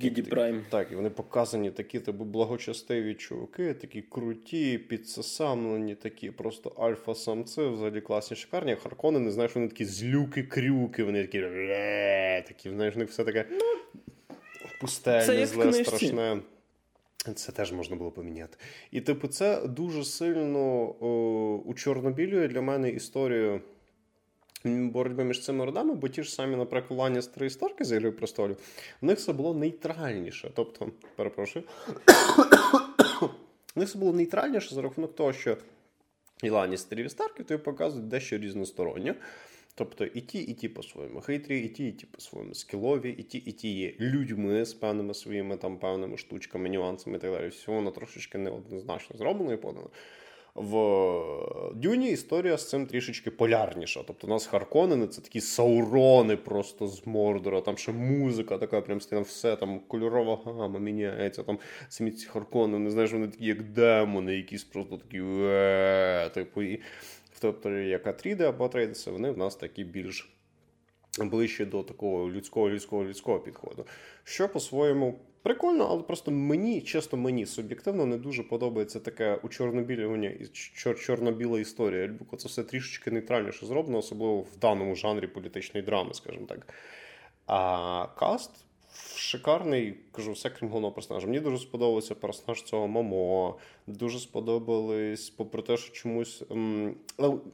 Так, і вони показані такі тобі благочестиві чуваки, такі круті, підсосамлені, такі просто альфа-самці, взагалі класні шикарні. Харкони, не знаєш, вони такі злюки-крюки, вони такі такі, знаєш, в них все таке ну, пустельне, зле, страшне. Це теж можна було поміняти. І, типу, це дуже сильно учорнобілює для мене історію боротьби між цими родами, бо ті ж самі, наприклад, Ланністери і Старки з Ігри престолів, в них все було нейтральніше. Тобто, перепрошую, в них все було нейтральніше за рахунок того, що і Ланністерів, і Старків тобі показують дещо різностороннє. Тобто і ті, і ті по-своєму хитрі, і ті, і ті по-своєму скілові, і ті, і ті є людьми з певними своїми там певними штучками, нюансами і так далі. Всього воно трошечки неоднозначно зроблено і подано. В Дюні історія з цим трішечки полярніша. Тобто у нас Харконени це такі саурони просто з Мордора. Там ще музика така, прям там все там кольорова гама міняється. Там самі ці Харконени, знаєш, вони такі, як демони, якісь просто такі типу, і тобто, як Атріди або Трейдеси, вони в нас такі більш ближче до такого людського, людського, людського підходу. Що по-своєму прикольно, але просто мені, чесно, мені суб'єктивно не дуже подобається таке у чорнобілювання і чорно-біла історія. Ельбуко це все трішечки нейтральніше зроблено, особливо в даному жанрі політичної драми, скажімо так. А каст. Шикарний, кажу, все крім головного персонажа. Мені дуже сподобався персонаж цього Момо. Дуже сподобались, попри те, що чомусь. Ем,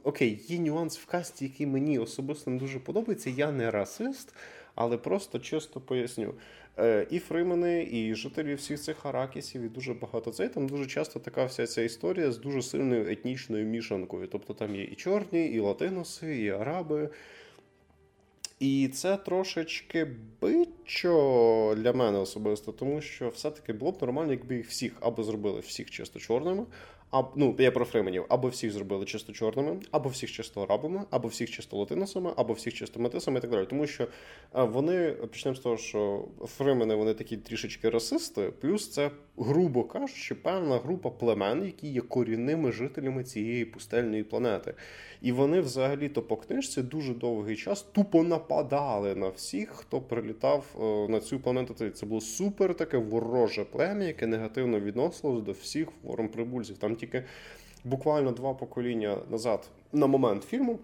окей, є нюанс в касті, який мені особисто не дуже подобається. Я не расист, але просто чисто поясню. Е, і Фримени, і жителі всіх цих аракісів, і дуже багато цей. Там дуже часто така вся ця історія з дуже сильною етнічною мішанкою. Тобто там є і чорні, і латиноси, і араби. І це трошечки бичо для мене особисто, тому що все-таки було б нормально, якби їх всіх або зробили всіх чисто чорними, а, ну, я про фременів, або всіх зробили чисто чорними, або всіх чисто арабами, або всіх чисто латиносами, або всіх чисто метисами і так далі. Тому що вони почнемо з того, що фремени вони такі трішечки расисти, плюс це, грубо кажучи, певна група племен, які є корінними жителями цієї пустельної планети. І вони взагалі-то по книжці дуже довгий час тупо нападали на всіх, хто прилітав е, на цю планету. Це було супер таке вороже плем'я, яке негативно відносилось до всіх форм прибульців. Там тільки буквально два покоління назад, на момент фільму,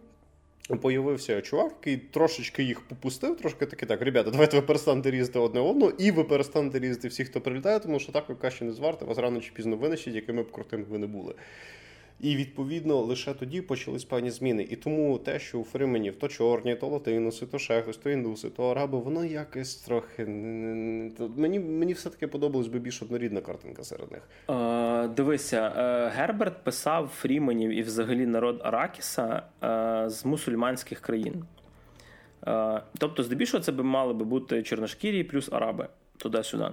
Появився чувак, який трошечки їх попустив, трошки таки так, ребята, давайте ви перестанете різати одне одного, і ви перестанете різати всіх, хто прилітає, тому що так ви краще не зварте, вас рано чи пізно винищить, якими б крутими ви не були. І відповідно лише тоді почались певні зміни. І тому те, що у Фрименів то чорні, то латинуси, то ще хтось, то індуси, то араби, воно якось трохи мені мені все таки подобалась би більш однорідна картинка серед них. Е, Дивися, е, Герберт писав Фріменів і взагалі народ Аракіса е, з мусульманських країн. Е, тобто, здебільшого, це би мали би бути чорношкірі плюс араби туди-сюди.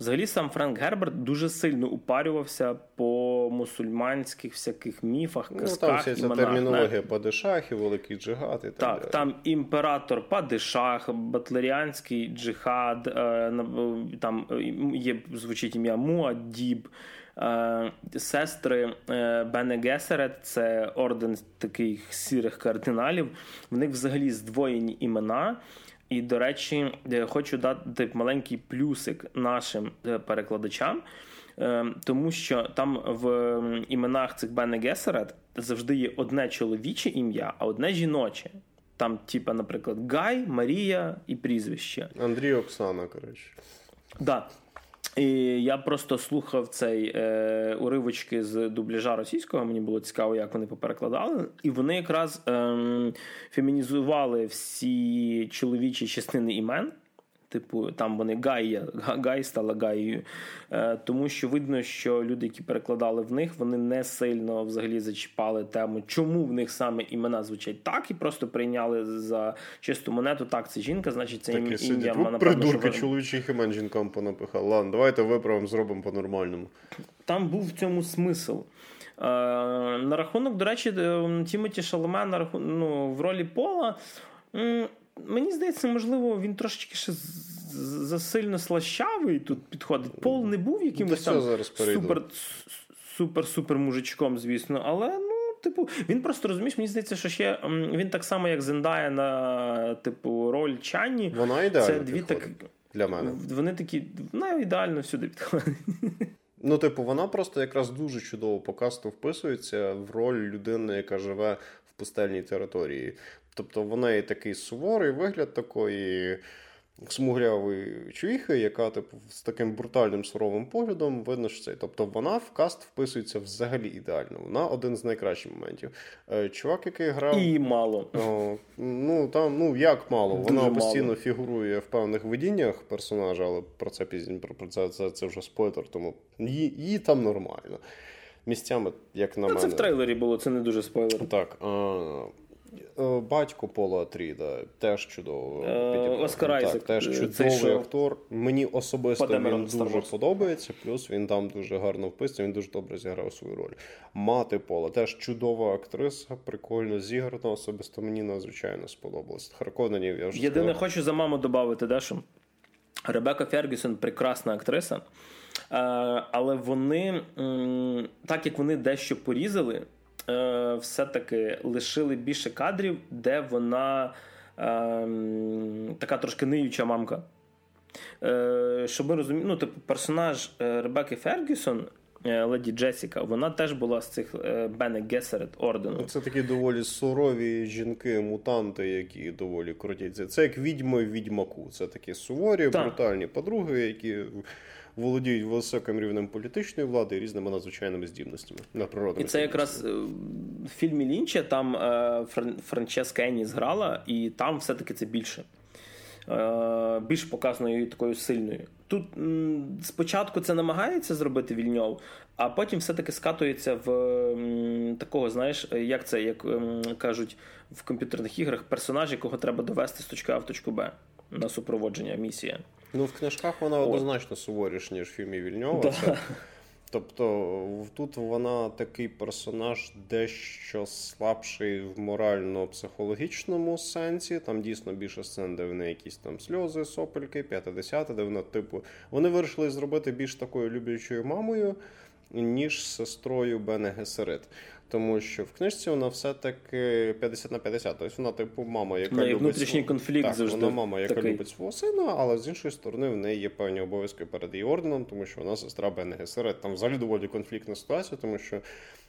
Взагалі, сам Френк Герберт дуже сильно упарювався по мусульманських всяких міфах, казках, Ну, там вся ця термінологія падишахів, великий джихад і так. Так, далі. там імператор Падишах, Батлеріанський джихад, е, там є звучить ім'я Муаддіб, е, сестри е, Бене Гесерет, це орден таких сірих кардиналів. В них взагалі здвоєні імена. І, до речі, хочу дати маленький плюсик нашим перекладачам, тому що там в іменах цих Бене Гесерет завжди є одне чоловіче ім'я, а одне жіноче. Там, типа, наприклад, Гай, Марія і прізвище. Андрій Оксана, коротше. Да. І я просто слухав цей е, уривочки з дубляжа російського. Мені було цікаво, як вони поперекладали. І вони якраз е, фемінізували всі чоловічі частини імен. Типу, там вони Гайя, Гай стала Гаєю. Е, тому що видно, що люди, які перекладали в них, вони не сильно взагалі зачіпали тему, чому в них саме імена звучать так, і просто прийняли за чисту монету. Так, це жінка, значить, це ім'я напевно, придурки що... чоловічих імен жінкам понапихали. Ладно, давайте виправимо, зробимо по-нормальному. Там був в цьому смисл. Е, на рахунок, до речі, е, Тімоті Шаломе на рахунок, ну, в ролі Пола. Мені здається, можливо, він трошечки ще засильно слащавий тут підходить. Пол не був якимось там супер супер супер мужичком, звісно, але ну. Типу, він просто розумієш, мені здається, що ще він так само, як Зендая на типу роль Чанні. Вона ідеально Це дві так для мене. Вони такі вона ідеально всюди підходить. Ну, типу, вона просто якраз дуже чудово по касту вписується в роль людини, яка живе в пустельній території. Тобто в неї такий суворий вигляд такої смуглявої чвіхи, яка типу, з таким брутальним суровим поглядом видно, що це. Тобто вона в каст вписується взагалі ідеально. Вона один з найкращих моментів. Е, чувак, який грав. І мало. О, ну там, ну як мало. Дуже вона постійно мало. фігурує в певних видіннях персонажа, але про це пізніше про це, це, це вже спойлер, тому її, її там нормально. Місцями, як на ну, мене. Це в трейлері було, це не дуже спойлер. Так. А, батько Пола Атріда теж чудово. Е, Оскар Айзек. теж е, чудовий актор. Мені особисто він дуже подобається. Плюс він там дуже гарно вписаний, він дуже добре зіграв свою роль. Мати Пола теж чудова актриса, прикольно зіграна. Особисто мені надзвичайно сподобалось. Харконенів я вже єдине, хочу за маму додати, Дешу. Ребека Фергюсон прекрасна актриса. Але вони, так як вони дещо порізали, е, все-таки лишили більше кадрів, де вона е, така трошки ниюча мамка. Е, Щоб ми розуміли, ну, типу, персонаж е, Ребекки Фергюсон. Е, леді Джесіка, вона теж була з цих Бене Гесерет ордену. Це такі доволі сурові жінки-мутанти, які доволі крутяться. Це як відьми в відьмаку. Це такі суворі, так. брутальні подруги, які володіють високим рівнем політичної влади і різними надзвичайними здібностями на природними. І це якраз е, в фільмі Лінча там е, Франческа Енні зграла, і там все-таки це більше. Е, більш показаною такою сильною. Тут спочатку це намагається зробити вільньов, а потім все-таки скатується в такого, знаєш, як це, як кажуть в комп'ютерних іграх, персонаж, якого треба довести з точки А в точку Б на супроводження місія. Ну, в книжках вона однозначно суворіш, ніж в фільмі Вільньова. Да. Це, тобто тут вона такий персонаж дещо слабший в морально-психологічному сенсі. Там дійсно більше сцен, де в неї якісь там сльози, сопельки, 50 де вона, типу, вони вирішили зробити більш такою люблячою мамою, ніж сестрою Бене Гесерит. Тому що в книжці вона все-таки 50 на 50. Тобто вона, типу, мама, яка ну, любить внутрішній конфлікт так, завжди. Вона мама, яка такий. любить свого сина, але з іншої сторони в неї є певні обов'язки перед її орденом, тому що вона сестра Бене Гесерет. Там взагалі доволі конфліктна ситуація, тому що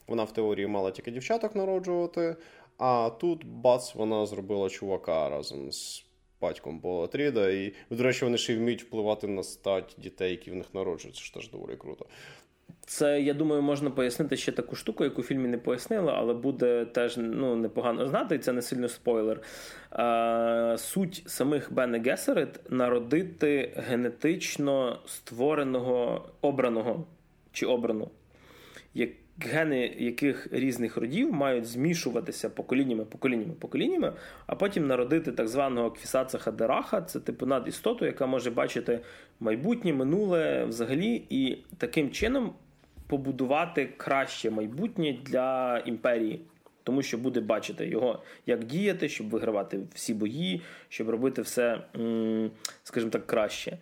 вона в теорії мала тільки дівчаток народжувати. А тут бац, вона зробила чувака разом з батьком Пола Тріда. І, до речі, вони ще й вміють впливати на стать дітей, які в них народжуються, що теж доволі круто. Це, я думаю, можна пояснити ще таку штуку, яку в фільмі не пояснили, але буде теж ну, непогано знати, і це не сильно спойлер. А, Суть самих Бене Гесерит народити генетично створеного обраного чи обрану, як гени яких різних родів мають змішуватися поколіннями, поколіннями, поколіннями, а потім народити так званого квісаца хадераха, це типу надістоту, яка може бачити майбутнє, минуле взагалі, і таким чином побудувати краще майбутнє для імперії. Тому що буде бачити його, як діяти, щоб вигравати всі бої, щоб робити все, скажімо так, краще.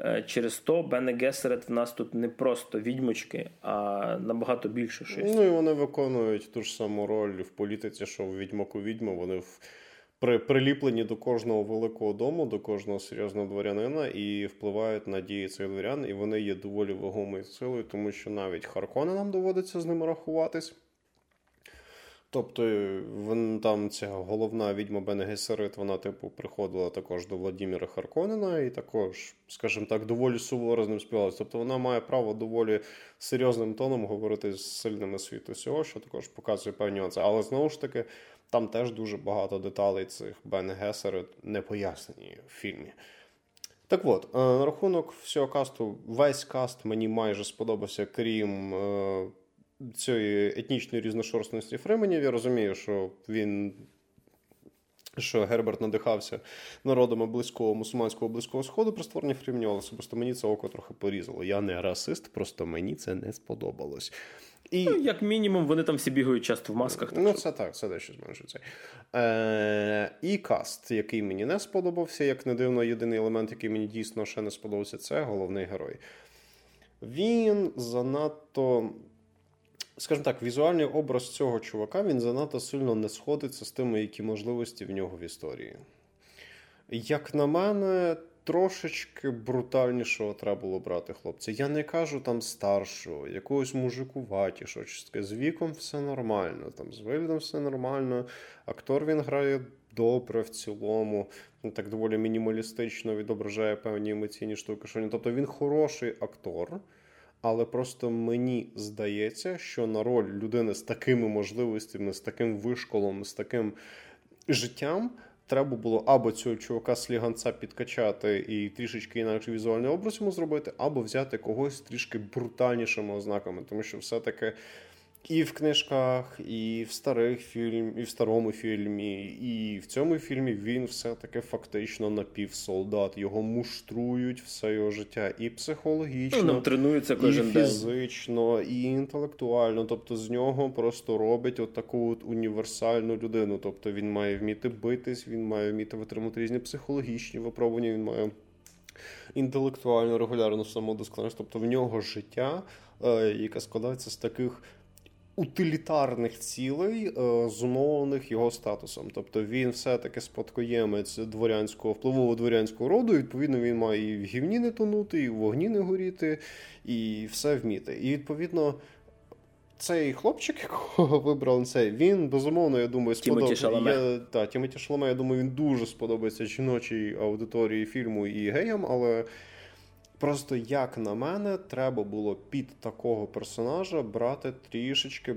Е, через то Бене Гесерет в нас тут не просто відьмочки, а набагато більше щось. Ну і вони виконують ту ж саму роль в політиці, що в відьмаку відьми. Вони в при, приліплені до кожного великого дому, до кожного серйозного дворянина і впливають на дії цих дворян, і вони є доволі вагомою силою, тому що навіть Харкони нам доводиться з ними рахуватись. Тобто вон, там ця головна відьма Бенегесерит, вона, типу, приходила також до Владіміра Харконена і також, скажімо так, доволі суворо з ним співалася. Тобто вона має право доволі серйозним тоном говорити з сильними світу всього, що також показує певні нюанси. Але знову ж таки, там теж дуже багато деталей цих Бенегесерит не пояснені в фільмі. Так от, е, на рахунок всього касту, весь каст мені майже сподобався, крім. Е, цієї етнічної різношорстності Фременів. Я розумію, що він. Що Герберт надихався народами близького мусульманського близького сходу при створенні фрімню, але особисто мені це око трохи порізало. Я не расист, просто мені це не сподобалось. І... Ну, Як мінімум, вони там всі бігають часто в масках. Так ну, що... це так, це дещо зменшується. Е, І каст, який мені не сподобався, як не дивно, єдиний елемент, який мені дійсно ще не сподобався, це головний герой. Він занадто скажімо так, візуальний образ цього чувака він занадто сильно не сходиться з тими, які можливості в нього в історії. Як на мене, трошечки брутальнішого треба було брати хлопця. Я не кажу там старшого, якогось мужикуватішого. З віком все нормально, там з виглядом все нормально. Актор він грає добре в цілому, так доволі мінімалістично відображає певні емоційні штуки. Що він, Тобто він хороший актор. Але просто мені здається, що на роль людини з такими можливостями, з таким вишколом, з таким життям. Треба було або цього чувака сліганця підкачати і трішечки інакше візуальний образ йому зробити, або взяти когось трішки брутальнішими ознаками, тому що все-таки і в книжках, і в старих фільм, і в старому фільмі, і в цьому фільмі він все-таки фактично напівсолдат. Його муштрують все його життя і психологічно, ну, тренується кожен і фізично, день. і інтелектуально. Тобто з нього просто робить от таку от універсальну людину. Тобто він має вміти битись, він має вміти витримати різні психологічні випробування, він має. Інтелектуально регулярно самодосконалість, тобто в нього життя, е, яке складається з таких утилітарних цілей, е, зумовлених його статусом. Тобто він все-таки спадкоємець дворянського впливового дворянського роду. І, відповідно, він має і в гівні не тонути, і в вогні не горіти, і все вміти. І відповідно. Цей хлопчик, якого вибрав цей, він безумовно, я думаю, сподобається. Тімоті Шаламе, я думаю, він дуже сподобається жіночій аудиторії фільму і геям, але Просто, як на мене, треба було під такого персонажа брати трішечки.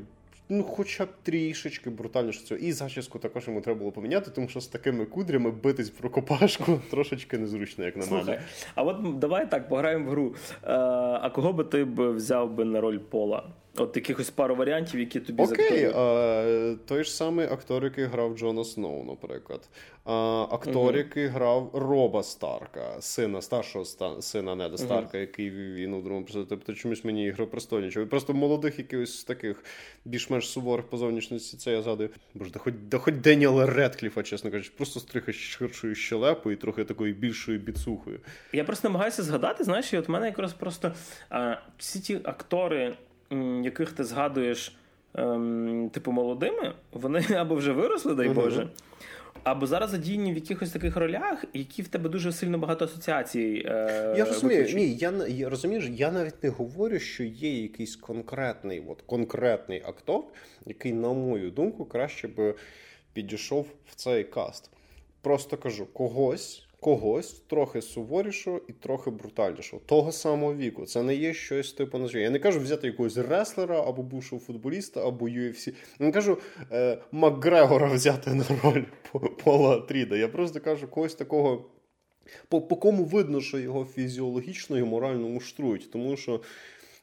Ну, хоча б трішечки брутальніше цього. І зачіску також йому треба було поміняти, тому що з такими кудрями битись про копашку трошечки незручно, як на Слухай, мене. А от давай так пограємо в гру. Е, а кого би ти б взяв би на роль Пола? От якихось пару варіантів, які тобі Окей, а, той ж самий актор, який грав Джона Сноу, наприклад. А, Актор, uh який грав Роба Старка, сина старшого ста, сина Неда Старка, uh який він у другому Тобто чомусь мені ігри престольничав. Просто молодих якихось таких більш-менш суворих по зовнішності, це я згадую. Боже, да хоч да хоч Деніела Редкліфа, чесно кажучи, просто стрихи ширшою щелепою і трохи такою більшою біцухою. Я просто намагаюся згадати, знаєш, і от мене якраз просто а, всі ті актори яких ти згадуєш, ем, типу, молодими, вони або вже виросли, дай Боже. Або зараз задіяні в якихось таких ролях, які в тебе дуже сильно багато асоціацій. Е, Я розумію, ні, я я розумієш, я навіть не говорю, що є якийсь конкретний от, конкретний актор, який, на мою думку, краще би підійшов в цей каст. Просто кажу, когось. Когось трохи суворішого і трохи брутальнішого, того самого віку. Це не є щось типу на Я не кажу взяти якогось реслера або бувшого футболіста, або UFC. Я не кажу е, Макгрегора взяти на роль Пола Тріда. Я просто кажу когось такого, по, по кому видно, що його фізіологічно і морально муштрують. Тому що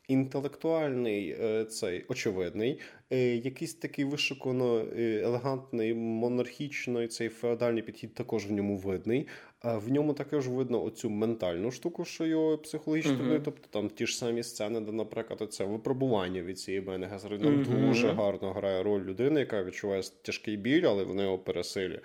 інтелектуальний е, цей очевидний, е, якийсь такий вишукано е, елегантний, монархічний цей феодальний підхід також в ньому видний. В ньому також видно оцю ментальну штуку, що його психологічно, uh-huh. тобто там ті ж самі сцени, де, наприклад, це випробування від цієї Гезерина uh-huh. дуже гарно грає роль людини, яка відчуває тяжкий біль, але в його пересилює.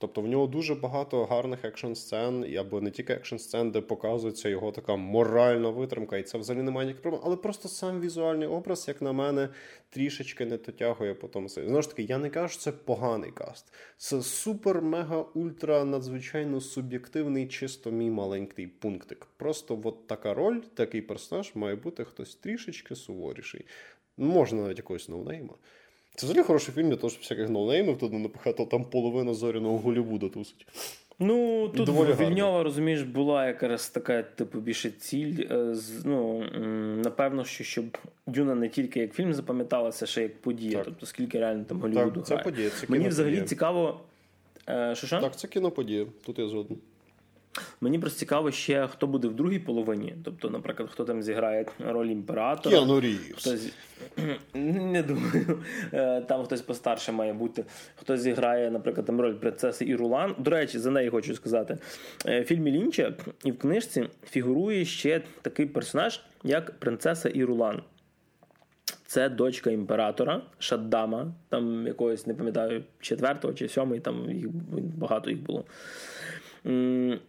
Тобто в нього дуже багато гарних екшн сцен, або не тільки екшн сцен, де показується його така моральна витримка, і це взагалі немає ніяких проблем. Але просто сам візуальний образ, як на мене, трішечки не дотягує по тому. Знову ж таки, я не кажу, що це поганий каст. Це супер, мега, ультра, надзвичайно суб'єктивний, чисто мій маленький пунктик. Просто от така роль, такий персонаж має бути хтось трішечки суворіший. Можна навіть якогось ноунейма. Це взагалі хороший фільм, для того, щоб всяких ноунеймів туди напихати, там половина зоряного Голлівуда тусить. Ну, тут Вільньова, розумієш, була якраз така, типу, більше ціль. Е, ну, Напевно, що щоб Дюна не тільки як фільм запам'яталася, ще як подія. Так. Тобто, скільки реально там Голлівуду Так, це подія. Це Мені взагалі цікаво. Е, що, що? Так, це кіноподія, тут я згоден. Мені просто цікаво ще, хто буде в другій половині. Тобто, наприклад, хто там зіграє роль імператора. Кіану Рівз. Хтось... Не думаю. Е, там хтось постарше має бути. Хто зіграє, наприклад, там роль принцеси Ірулан. До речі, за неї хочу сказати. Е, в фільмі Лінча і в книжці фігурує ще такий персонаж, як принцеса Ірулан. Це дочка імператора Шаддама, там якогось, не пам'ятаю, четвертого чи сьомий, там їх багато їх було.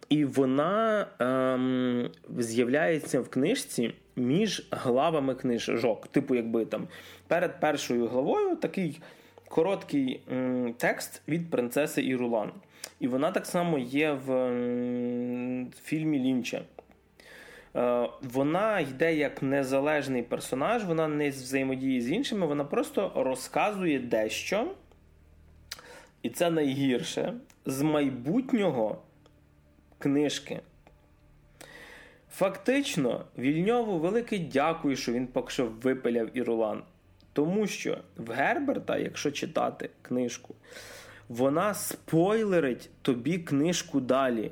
І вона ем, з'являється в книжці між главами книжок. Типу, якби там перед першою главою такий короткий ем, текст від принцеси Ірулан. І вона так само є в ем, фільмі Лінча. Е, вона йде як незалежний персонаж, вона не взаємодіє з іншими, вона просто розказує дещо. І це найгірше з майбутнього книжки. Фактично, Вільньову велике дякую, що він поки що випиляв Ірулан. Тому що в Герберта, якщо читати книжку, вона спойлерить тобі книжку далі.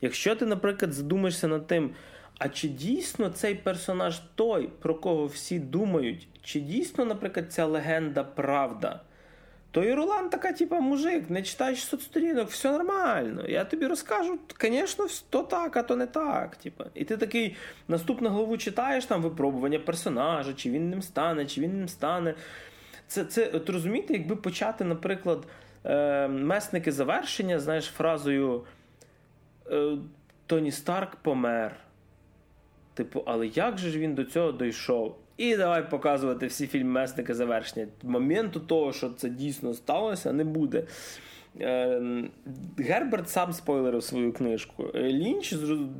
Якщо ти, наприклад, задумаєшся над тим, а чи дійсно цей персонаж той, про кого всі думають, чи дійсно, наприклад, ця легенда правда? То і Ролан така, типа, мужик, не читаєш соцсторінок, все нормально. Я тобі розкажу, звісно, то так, а то не так. Типа. І ти такий наступну главу читаєш там випробування персонажа, чи він ним стане, чи він ним стане. Це, це от розумієте, якби почати, наприклад, е, месники завершення, знаєш, фразою е, Тоні Старк помер. Типу, але як же ж він до цього дійшов? І давай показувати всі фільми месника завершення. Моменту того, що це дійсно сталося, не буде. Ем, Герберт сам спойлерив свою книжку. Лінч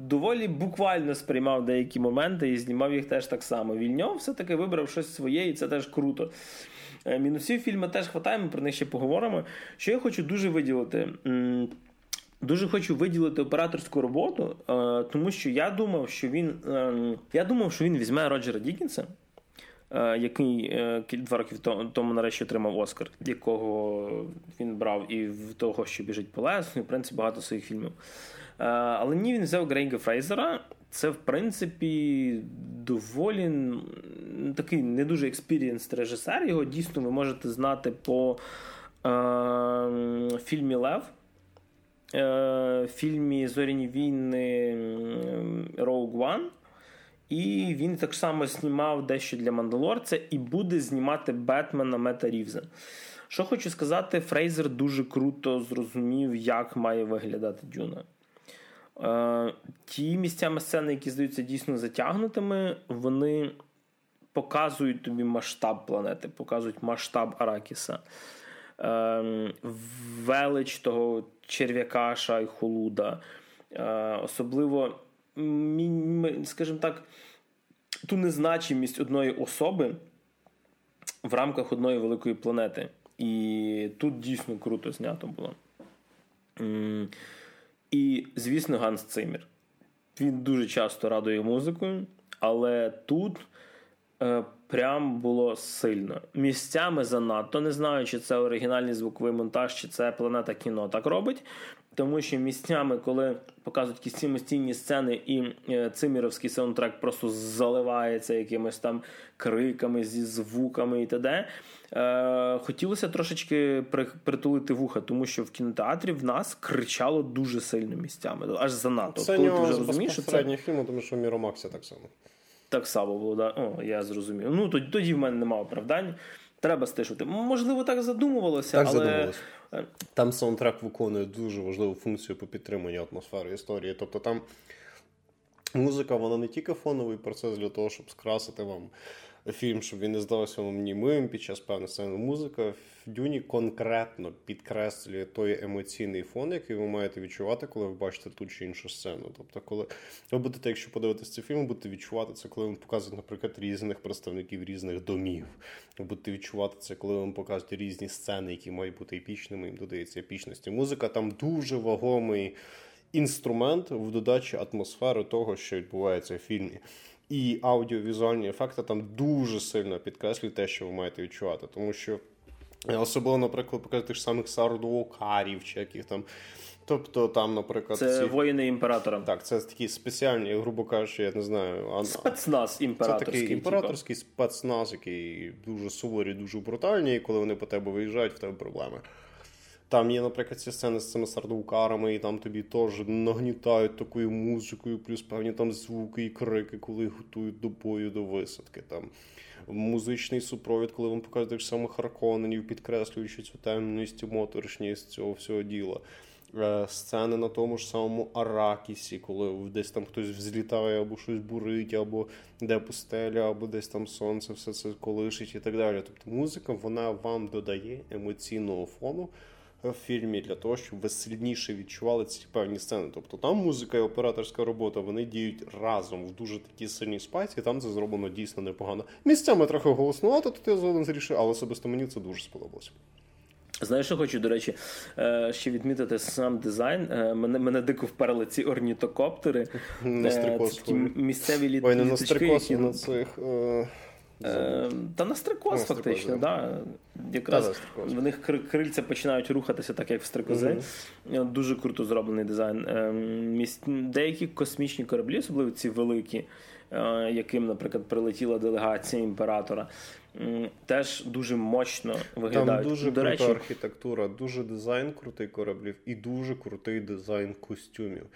доволі буквально сприймав деякі моменти і знімав їх теж так само. Вільньов все-таки вибрав щось своє, і це теж круто. Мінусів фільму теж хватає, ми про них ще поговоримо. Що я хочу дуже виділити. Дуже хочу виділити операторську роботу, е, тому що я думав, що він ем, я думав, що він візьме Роджера Дікінса, який е, два роки тому нарешті отримав Оскар, якого він брав і в того, що біжить по лезу, і в принципі багато своїх фільмів. Але ні, він взяв Грейга Фрейзера. Це, в принципі, доволі такий не дуже experience режисер. Його дійсно ви можете знати по е, фільмі Лев. Е, фільмі Зоряні війни Rogue One. І він так само знімав дещо для Мандалорця і буде знімати Бетмена Мета Рівза. Що хочу сказати, Фрейзер дуже круто зрозумів, як має виглядати Дюна. Е, ті місцями сцени, які здаються дійсно затягнутими, вони показують тобі масштаб планети, показують масштаб Аракіса. Ем, велич того черв'яка Шайхолуда. Е, особливо, скажімо так, ту незначимість одної особи в рамках одної великої планети. І тут дійсно круто знято було. І, звісно, Ганс Циммер. Він дуже часто радує музикою, але тут е, прям було сильно. Місцями занадто. Не знаю, чи це оригінальний звуковий монтаж, чи це планета кіно так робить. Тому що місцями, коли показують якісь самостійні сцени, і е, циміровський саундтрек просто заливається якимись там криками зі звуками і т.д., е, хотілося трошечки притулити вуха, тому що в кінотеатрі в нас кричало дуже сильно місцями, аж занадто. Це коли ти вже розумієш, що це фільму, тому що Міромаксі так само. Так само було, да. О, я зрозумів. Ну тоді, тоді в мене немає оправдань. Треба стишити. Можливо, так задумувалося, так але. Задумувалося. Там саундтрек виконує дуже важливу функцію по підтриманню атмосфери історії. Тобто там музика, вона не тільки фоновий процес для того, щоб скрасити вам фільм, щоб він не здався вам німим під час певної сцени. Музика в Дюні конкретно підкреслює той емоційний фон, який ви маєте відчувати, коли ви бачите ту чи іншу сцену. Тобто, коли ви будете, якщо подивитися цей фільм, будете відчувати це, коли вам показують, наприклад, різних представників різних домів. Ви будете відчувати це, коли вам показують різні сцени, які мають бути епічними, їм додається епічності. Музика там дуже вагомий інструмент в додачі атмосфери того, що відбувається в фільмі і аудіовізуальні ефекти там дуже сильно підкреслюють те, що ви маєте відчувати. Тому що е, особливо, наприклад, показати тих самих сардуокарів чи яких там. Тобто там, наприклад, це ці... воїни імператора. Так, це такі спеціальні, грубо кажучи, я не знаю, а... спецназ імператорський. Це такий імператорський спецназ, який дуже суворі, дуже брутальні, і коли вони по тебе виїжджають, в тебе проблеми. Там є, наприклад, ці сцени з цими сардовкарами, і там тобі теж нагнітають такою музикою, плюс певні там звуки і крики, коли готують до бою, до висадки. Там Музичний супровід, коли вам показують тих самих Харконенів, підкреслюючи цю темність, моторшність цього всього діла. Е, сцени на тому ж самому Аракісі, коли десь там хтось взлітає, або щось бурить, або де пустеля, або десь там сонце, все це колишить і так далі. Тобто музика вона вам додає емоційного фону в фільмі для того, щоб ви сильніше відчували ці певні сцени. Тобто там музика і операторська робота вони діють разом в дуже такій сильній спайці, там це зроблено дійсно непогано. Місцями трохи голоснувато, тут я згодом зрішив, але особисто мені це дуже сподобалося. Знаєш, що хочу, до речі, е, ще відмітити сам дизайн. Е, мене мене дико вперли ці орнітокоптери. На е, місцеві літ, Ой, не на стрикоси, на цих. Е, та на стрикоз, на фактично. Да. Якраз та, в них крильця починають рухатися, так як в стрикози. Mm-hmm. Дуже круто зроблений дизайн. Ем, деякі космічні кораблі, особливо ці великі, е, яким, наприклад, прилетіла делегація імператора. Теж дуже мощно виглядають. Там дуже До крута речі... архітектура, дуже дизайн крутий кораблів і дуже крутий дизайн костюмів.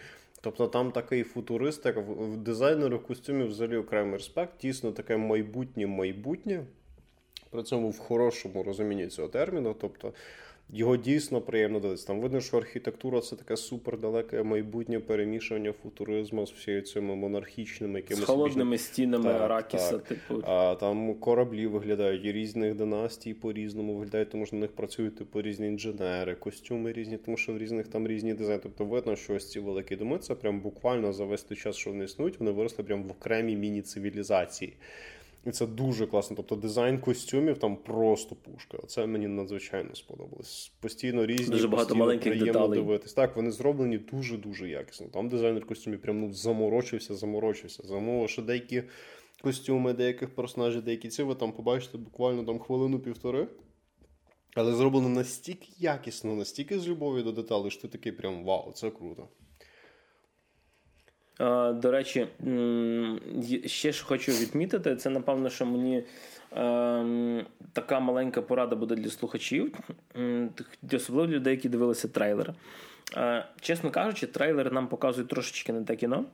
Тобто там такий футурист, як в дизайнеру костюмів взагалі окремий респект, тісно таке майбутнє майбутнє. При цьому в хорошому розумінні цього терміну. Тобто його дійсно приємно дивитися. Там видно, що архітектура це таке супердалеке майбутнє перемішання футуризму з всією цими монархічними якимись З холодними більш... стінами так, Аракіса. Так. Типу. А там кораблі виглядають різних династій по-різному виглядають, тому що на них працюють типу різні інженери, костюми різні, тому що в різних там різні дизайни. Тобто видно, що ось ці великі доми це прям буквально за весь той час, що вони існують, вони виросли прям в окремій міні-цивілізації. І це дуже класно. Тобто дизайн костюмів там просто пушка. Це мені надзвичайно сподобалось. Постійно різні дуже багато постійно маленьких деталей. дивитись. Так, вони зроблені дуже-дуже якісно. Там дизайнер костюмів прям ну, заморочився, заморочився. Замовив, що деякі костюми, деяких персонажів, деякі ці ви там побачите буквально там хвилину-півтори. Але зроблено настільки якісно, настільки з любов'ю до деталей, що ти такий прям вау, це круто. До речі, ще ж хочу відмітити, це напевно, що мені ем, така маленька порада буде для слухачів, особливо людей, які дивилися трейлер. Е, чесно кажучи, трейлер нам показує трошечки не те кіно.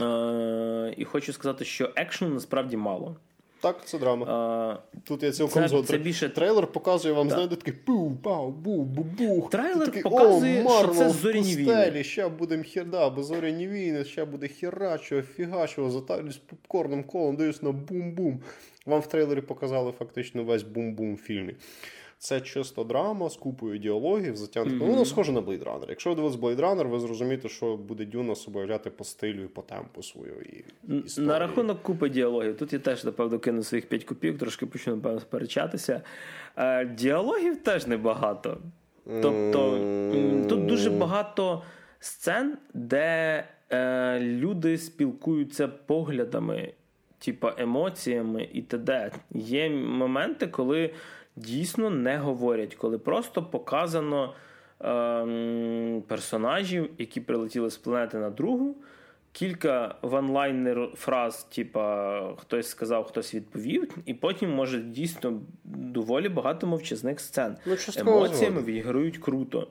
Е, і хочу сказати, що екшену насправді мало. Так, це драма. А, Тут я цілком це, Це більше... Трейлер показує вам, знаєте, такий пу пау бу бу бух Трейлер такий, показує, О, що це зоряні війни. Ще будемо херда, бо зоряні війни, ще буде херачо, фігачо, затарюсь попкорном, колою, дивлюсь на бум-бум. Вам в трейлері показали фактично весь бум-бум в фільмі. Це чисто драма з купою діалогів, затягнуто. Mm-hmm. Ну, воно схоже на Blade Runner. Якщо ви дивились Blade Runner, ви зрозумієте, що буде Дюна собою по стилю і по темпу своєї історії. На рахунок купи діалогів. Тут я теж, напевно, кину своїх 5 копійок, трошки почну, напевно, сперечатися. Е, діалогів теж небагато. Тобто mm-hmm. тут дуже багато сцен, де е, люди спілкуються поглядами, типа емоціями і т.д. Є моменти, коли дійсно не говорять, коли просто показано е, персонажів, які прилетіли з планети на другу. Кілька ванлайнер фраз, типа хтось сказав, хтось відповів, і потім може дійсно доволі багато мовчазних сцен. Ну, Емоціями відіграють круто.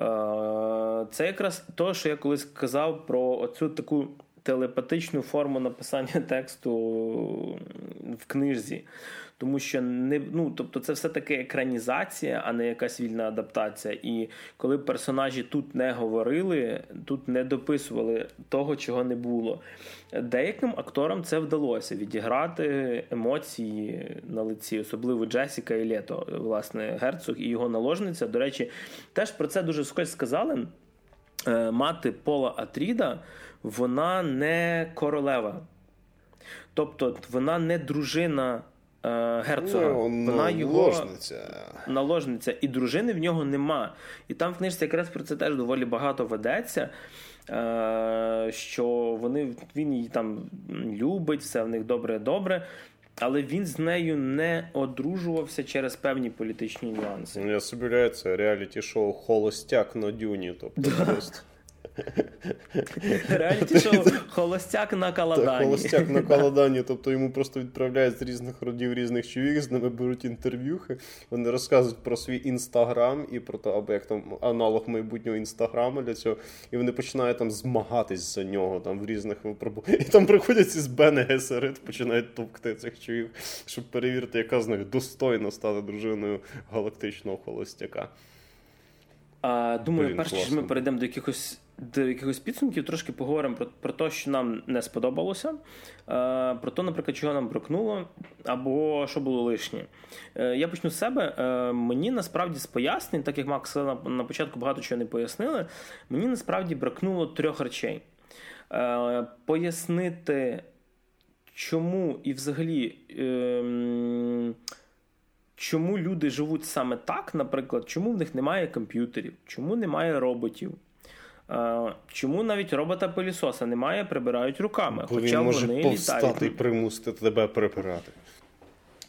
Е, це якраз то, що я колись казав про оцю таку телепатичну форму написання тексту в книжці. Тому що не ну, тобто це все-таки екранізація, а не якась вільна адаптація. І коли персонажі тут не говорили, тут не дописували того, чого не було. Деяким акторам це вдалося відіграти емоції на лиці, особливо Джесіка і Лето, власне, герцог і його наложниця. До речі, теж про це дуже скось сказали. Е, мати Пола Атріда, вона не королева. Тобто вона не дружина е, герцога. Ну, вона його наложниця. наложниця. І дружини в нього нема. І там в книжці якраз про це теж доволі багато ведеться. Е, що вони він її там любить, все в них добре-добре. Але він з нею не одружувався через певні політичні нюанси. Я собі це реаліті-шоу Холостяк на дюні. Тобто просто. Реаліті шоу Холостяк на Каладані. Холостяк на Каладані. Тобто йому просто відправляють з різних родів різних чоловік, з ними беруть інтерв'юхи. Вони розказують про свій інстаграм і про те, або як там аналог майбутнього інстаграму для цього. І вони починають там змагатись за нього там в різних випробуваннях. І там приходять із Бене Гесерит, починають товкти цих чоловік, щоб перевірити, яка з них достойна стати дружиною галактичного холостяка. А, Думаю, перш ніж ми перейдемо до якихось до якихось підсумків, трошки поговоримо про про те, що нам не сподобалося, а, про те, наприклад, чого нам бракнуло, або що було лишнє. Е, я почну з себе. Е, мені насправді з пояснень, так як Макс на початку багато чого не пояснили, мені насправді бракнуло трьох речей. Е, пояснити, чому і взагалі. Ем, чому люди живуть саме так, наприклад, чому в них немає комп'ютерів, чому немає роботів? Чому навіть робота пилісоса немає, прибирають руками? Бо хоча він може вони повстати літають. і примусити тебе прибирати.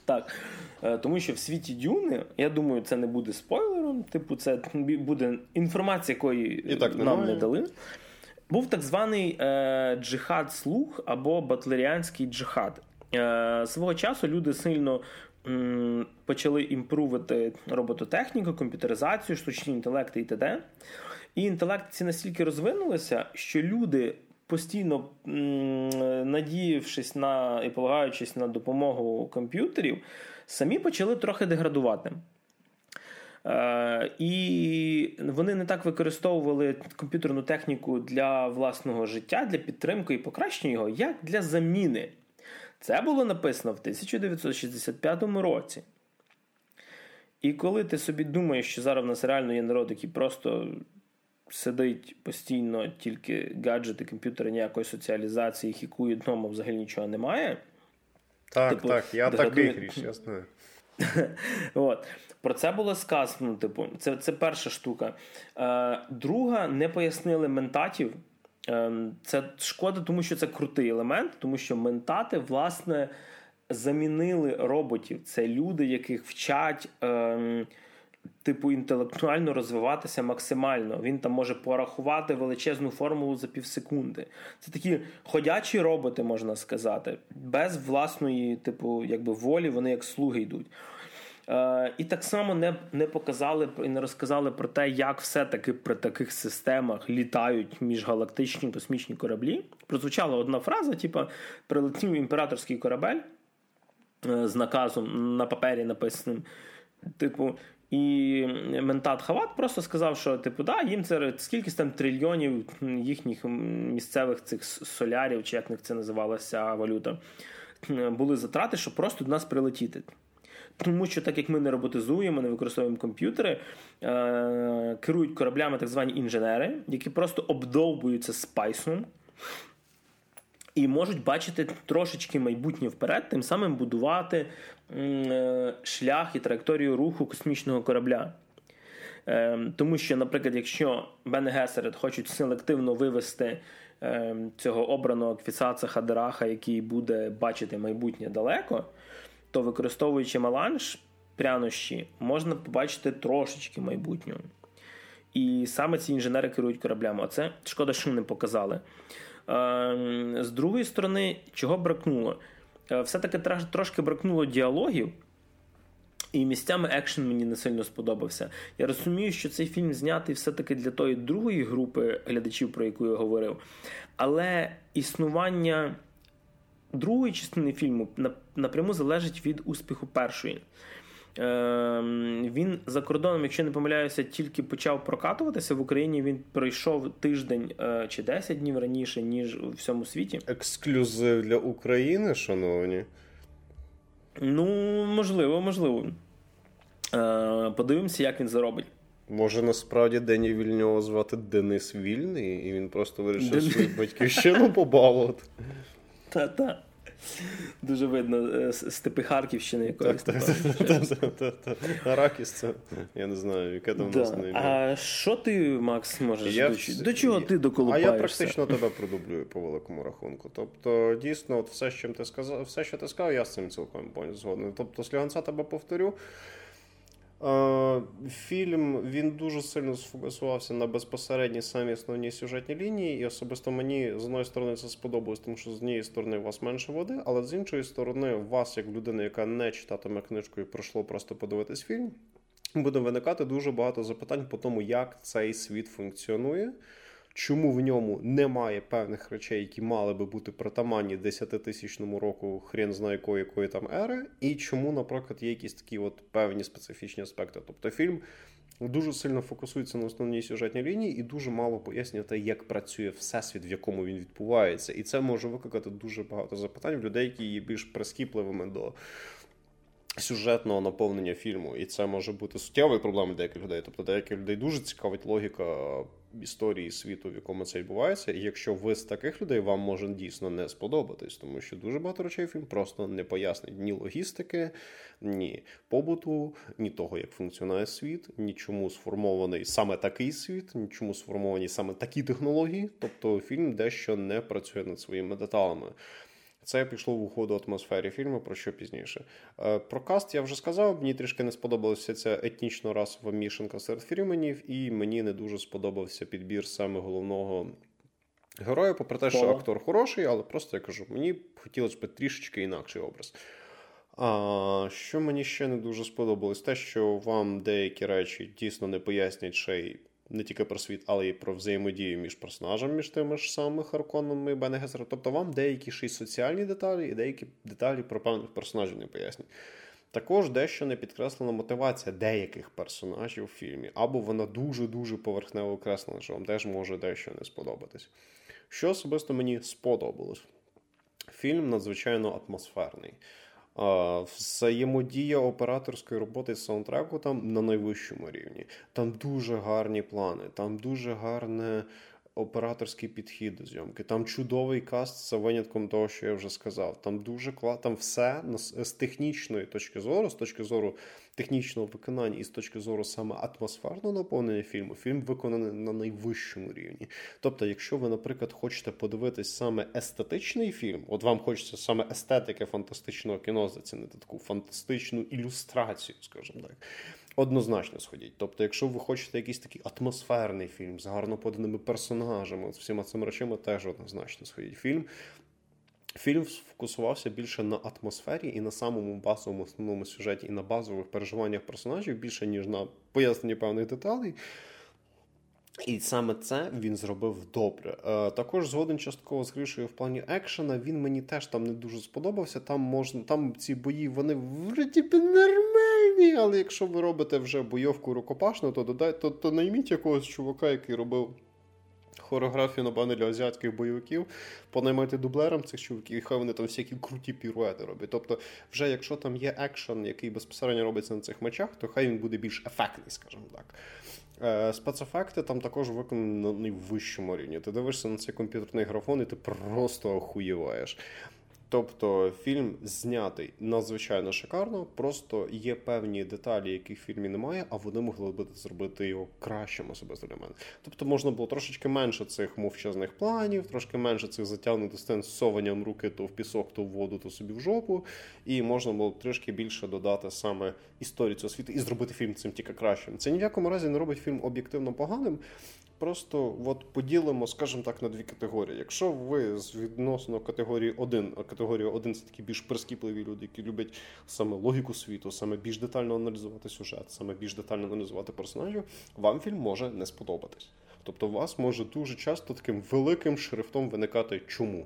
Так. Е, тому що в світі Дюни, я думаю, це не буде спойлером. Типу, це буде інформація, якої і так нам немає. не дали. Був так званий е, джихад слух або батлеріанський джихад. Е, Свого часу люди сильно почали імпрувати робототехніку, комп'ютеризацію, штучні інтелекти і т.д. І інтелекції настільки розвинулися, що люди. Постійно надіявшись на і полагаючись на допомогу комп'ютерів, самі почали трохи деградувати. Е, і вони не так використовували комп'ютерну техніку для власного життя, для підтримки і покращення його, як для заміни. Це було написано в 1965 році. І коли ти собі думаєш, що зараз в нас реально є народ, який просто сидить постійно, тільки гаджети, комп'ютери, ніякої соціалізації, хікує вдома, взагалі нічого немає. Так, типу, так, я такий гріш, я знаю. От. Про це було сказано. Типу, це це перша штука. Е, Друга, не пояснили ментатів. Е, Це шкода, тому що це крутий елемент, тому що ментати, власне, замінили роботів. Це люди, яких вчать. Е, типу, інтелектуально розвиватися максимально. Він там може порахувати величезну формулу за півсекунди. Це такі ходячі роботи, можна сказати, без власної, типу, якби волі, вони як слуги йдуть. Е, І так само не не показали і не розказали про те, як все-таки при таких системах літають міжгалактичні космічні кораблі. Прозвучала одна фраза: типу, прилетів імператорський корабель е, з наказом на папері написаним. Типу, і Ментат Хават просто сказав, що типу, да, їм це скільки там трильйонів їхніх місцевих цих солярів, чи як них це називалася валюта, були затрати, щоб просто до нас прилетіти. Тому що, так як ми не роботизуємо, не використовуємо комп'ютери, е- керують кораблями так звані інженери, які просто обдовбуються спайсом. І можуть бачити трошечки майбутнє вперед, тим самим будувати е, шлях і траєкторію руху космічного корабля. Е, тому що, наприклад, якщо Бене Гесерет хочуть селективно вивести е, цього обраного квісаца Хадераха, який буде бачити майбутнє далеко, то використовуючи маланж прянощі, можна побачити трошечки майбутнього. І саме ці інженери керують кораблями. Оце шкода, що не показали. Ем, з другої сторони, чого бракнуло? Е, все-таки трошки бракнуло діалогів. І місцями екшен мені не сильно сподобався. Я розумію, що цей фільм знятий все-таки для тої другої групи глядачів, про яку я говорив. Але існування другої частини фільму напряму залежить від успіху першої. Ем, він за кордоном, якщо не помиляюся, тільки почав прокатуватися в Україні. Він пройшов тиждень е, чи 10 днів раніше, ніж у всьому світі. Ексклюзив для України, шановні. Ну, можливо, можливо. Е, подивимося, як він заробить. Може, насправді Дені Вільнього звати Денис Вільний, і він просто вирішив Ден... свою батьківщину побалувати. Та-та. Дуже видно е, степи Харківщини якоїсь. Аракіс це. Я не знаю, яке там да. не А що ти, Макс, можеш? До, чого ти доколупаєшся? А я практично тебе продублюю по великому рахунку. Тобто, дійсно, от все, що ти сказав, все, що ти сказав, я з цим цілком згоден. Тобто, сліганця тебе повторю. Фільм він дуже сильно сфокусувався на безпосередній самій основній сюжетній лінії, і особисто мені з одної сторони це сподобалось, тому що з однієї сторони у вас менше води, але з іншої сторони, у вас, як людина, яка не читатиме книжку і пройшло просто подивитись фільм, буде виникати дуже багато запитань по тому, як цей світ функціонує чому в ньому немає певних речей, які мали би бути притаманні 10-тисячному року, хрен знає якої, якої там ери, і чому, наприклад, є якісь такі от певні специфічні аспекти. Тобто фільм. Дуже сильно фокусується на основній сюжетній лінії і дуже мало пояснює те, як працює всесвіт, в якому він відбувається. І це може викликати дуже багато запитань в людей, які є більш прискіпливими до сюжетного наповнення фільму. І це може бути суттєвою проблемою деяких людей. Тобто деяких людей дуже цікавить логіка історії світу, в якому це відбувається. І якщо ви з таких людей, вам може дійсно не сподобатись, тому що дуже багато речей фільм просто не пояснить ні логістики, ні побуту, ні того, як функціонує світ, ні чому сформований саме такий світ, ні чому сформовані саме такі технології. Тобто фільм дещо не працює над своїми деталями. Це пішло в уходу атмосфері фільму, про що пізніше. Е, про каст я вже сказав, мені трішки не сподобалася ця етнічно расова мішанка серед фільменів, і мені не дуже сподобався підбір саме головного героя, попри те, що актор хороший, але просто я кажу, мені хотілося б трішечки інакший образ. А що мені ще не дуже сподобалось, те, що вам деякі речі дійсно не пояснять ще й не тільки про світ, але й про взаємодію між персонажами, між тими ж самими Харконами і Бене Тобто вам деякі ще й соціальні деталі, і деякі деталі про певних персонажів не пояснюють. Також дещо не підкреслена мотивація деяких персонажів у фільмі, або вона дуже-дуже поверхнево окреслена, що вам теж може дещо не сподобатись. Що особисто мені сподобалось? Фільм надзвичайно атмосферний. Взаємодія операторської роботи з саундтреку там на найвищому рівні. Там дуже гарні плани, там дуже гарне операторський підхід до зйомки. Там чудовий каст за винятком того, що я вже сказав. Там дуже там все з технічної точки зору, з точки зору технічного виконання і з точки зору саме атмосферного наповнення фільму, фільм виконаний на найвищому рівні. Тобто, якщо ви, наприклад, хочете подивитись саме естетичний фільм, от вам хочеться саме естетики фантастичного кіно зацінити таку фантастичну ілюстрацію, скажімо так однозначно сходіть. Тобто, якщо ви хочете якийсь такий атмосферний фільм з гарно поданими персонажами, з всіма цими речами, теж однозначно сходіть. Фільм. Фільм сфокусувався більше на атмосфері і на самому базовому основному сюжеті, і на базових переживаннях персонажів більше, ніж на поясненні певних деталей. І саме це він зробив добре. Е, також згоден частково з Гришою в плані екшена. Він мені теж там не дуже сподобався. Там можна, там ці бої вони вроді нормальні, але якщо ви робите вже бойовку рукопашну, то додай, то, то найміть якогось чувака, який робив хореографію на панелі азіатських бойовиків, понаймати дублерам цих чуваків, і хай вони там всякі круті піруети роблять. Тобто, вже якщо там є екшен, який безпосередньо робиться на цих мечах, то хай він буде більш ефектний, скажімо так. Е, спецефекти там також виконані на найвищому рівні. Ти дивишся на цей комп'ютерний графон, і ти просто охуєваєш. Тобто фільм знятий надзвичайно шикарно, просто є певні деталі, яких в фільмі немає, а вони могли б зробити його кращим особисто для мене. Тобто можна було трошечки менше цих мовчазних планів, трошки менше цих затягнутих сцен з сованням руки то в пісок, то в воду, то собі в жопу. І можна було трішки більше додати саме історію цього світу і зробити фільм цим тільки кращим. Це ні в якому разі не робить фільм об'єктивно поганим. Просто от поділимо, скажімо так, на дві категорії. Якщо ви з відносно категорії 1, а категорія 1 це такі більш прискіпливі люди, які люблять саме логіку світу, саме більш детально аналізувати сюжет, саме більш детально аналізувати персонажів, вам фільм може не сподобатись. Тобто, у вас може дуже часто таким великим шрифтом виникати чому?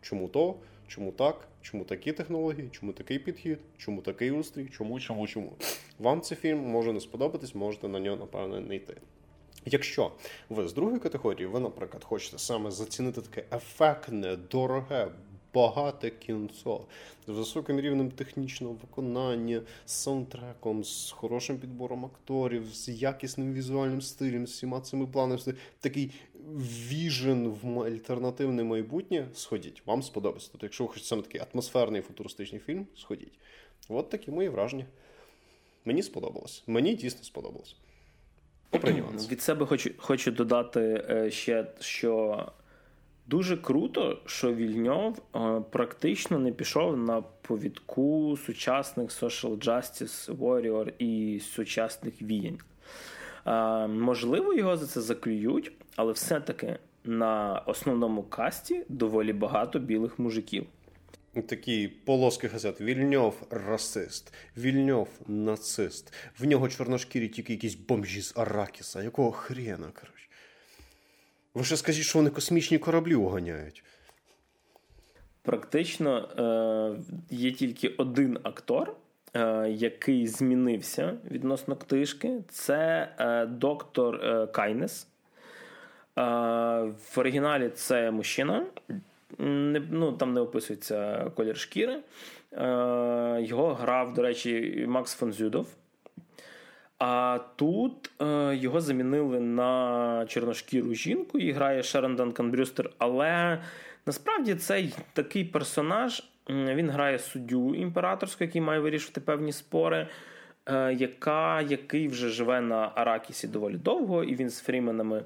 Чому то, чому так, чому такі технології, чому такий підхід, чому такий устрій, чому, чому, чому. Вам цей фільм може не сподобатись, можете на нього, напевно, не йти. Якщо ви з другої категорії, ви, наприклад, хочете саме зацінити таке ефектне, дороге, багате кінцо з високим рівнем технічного виконання, з саундтреком, з хорошим підбором акторів, з якісним візуальним стилем, з всіма цими планами, такий віжен в альтернативне майбутнє, сходіть, вам сподобається. Тобто, якщо ви хочете саме такий атмосферний футуристичний фільм, сходіть. От такі мої враження. Мені сподобалось. Мені дійсно сподобалось. Від себе хочу хочу додати е, ще, що дуже круто, що Вільньов е, практично не пішов на повідку сучасних social justice warrior і сучасних віянь. Е, можливо, його за це заклюють, але все-таки на основному касті доволі багато білих мужиків такі полоски газет. Вільньов расист, Вільньов нацист. В нього чорношкірі тільки якісь бомжі з Аракіса. Якого хрена, коротше? Ви ще скажіть, що вони космічні кораблі уганяють. Практично е, є тільки один актор, е, який змінився відносно книжки. Це е, доктор е, Кайнес. Е, в оригіналі це мужчина, не, ну, Там не описується колір шкіри. Е, Його грав, до речі, Макс фон Зюдов. А тут е, його замінили на чорношкіру жінку і грає Шерон Данкан Брюстер. Але насправді цей такий персонаж він грає суддю імператорську, який має вирішувати певні спори, яка, який вже живе на Аракісі доволі довго, і він з Фріменами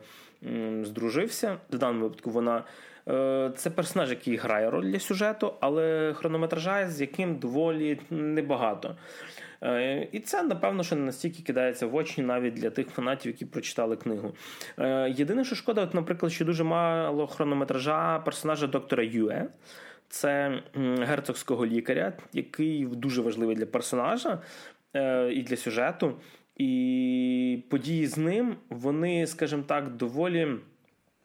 здружився. В даному випадку вона Е, це персонаж, який грає роль для сюжету, але хронометража, з яким доволі небагато. Е, і це, напевно, що не настільки кидається в очі навіть для тих фанатів, які прочитали книгу. Е, єдине, що шкода, от, наприклад, що дуже мало хронометража персонажа доктора Юе. Це герцогського лікаря, який дуже важливий для персонажа і для сюжету. І події з ним, вони, скажімо так, доволі.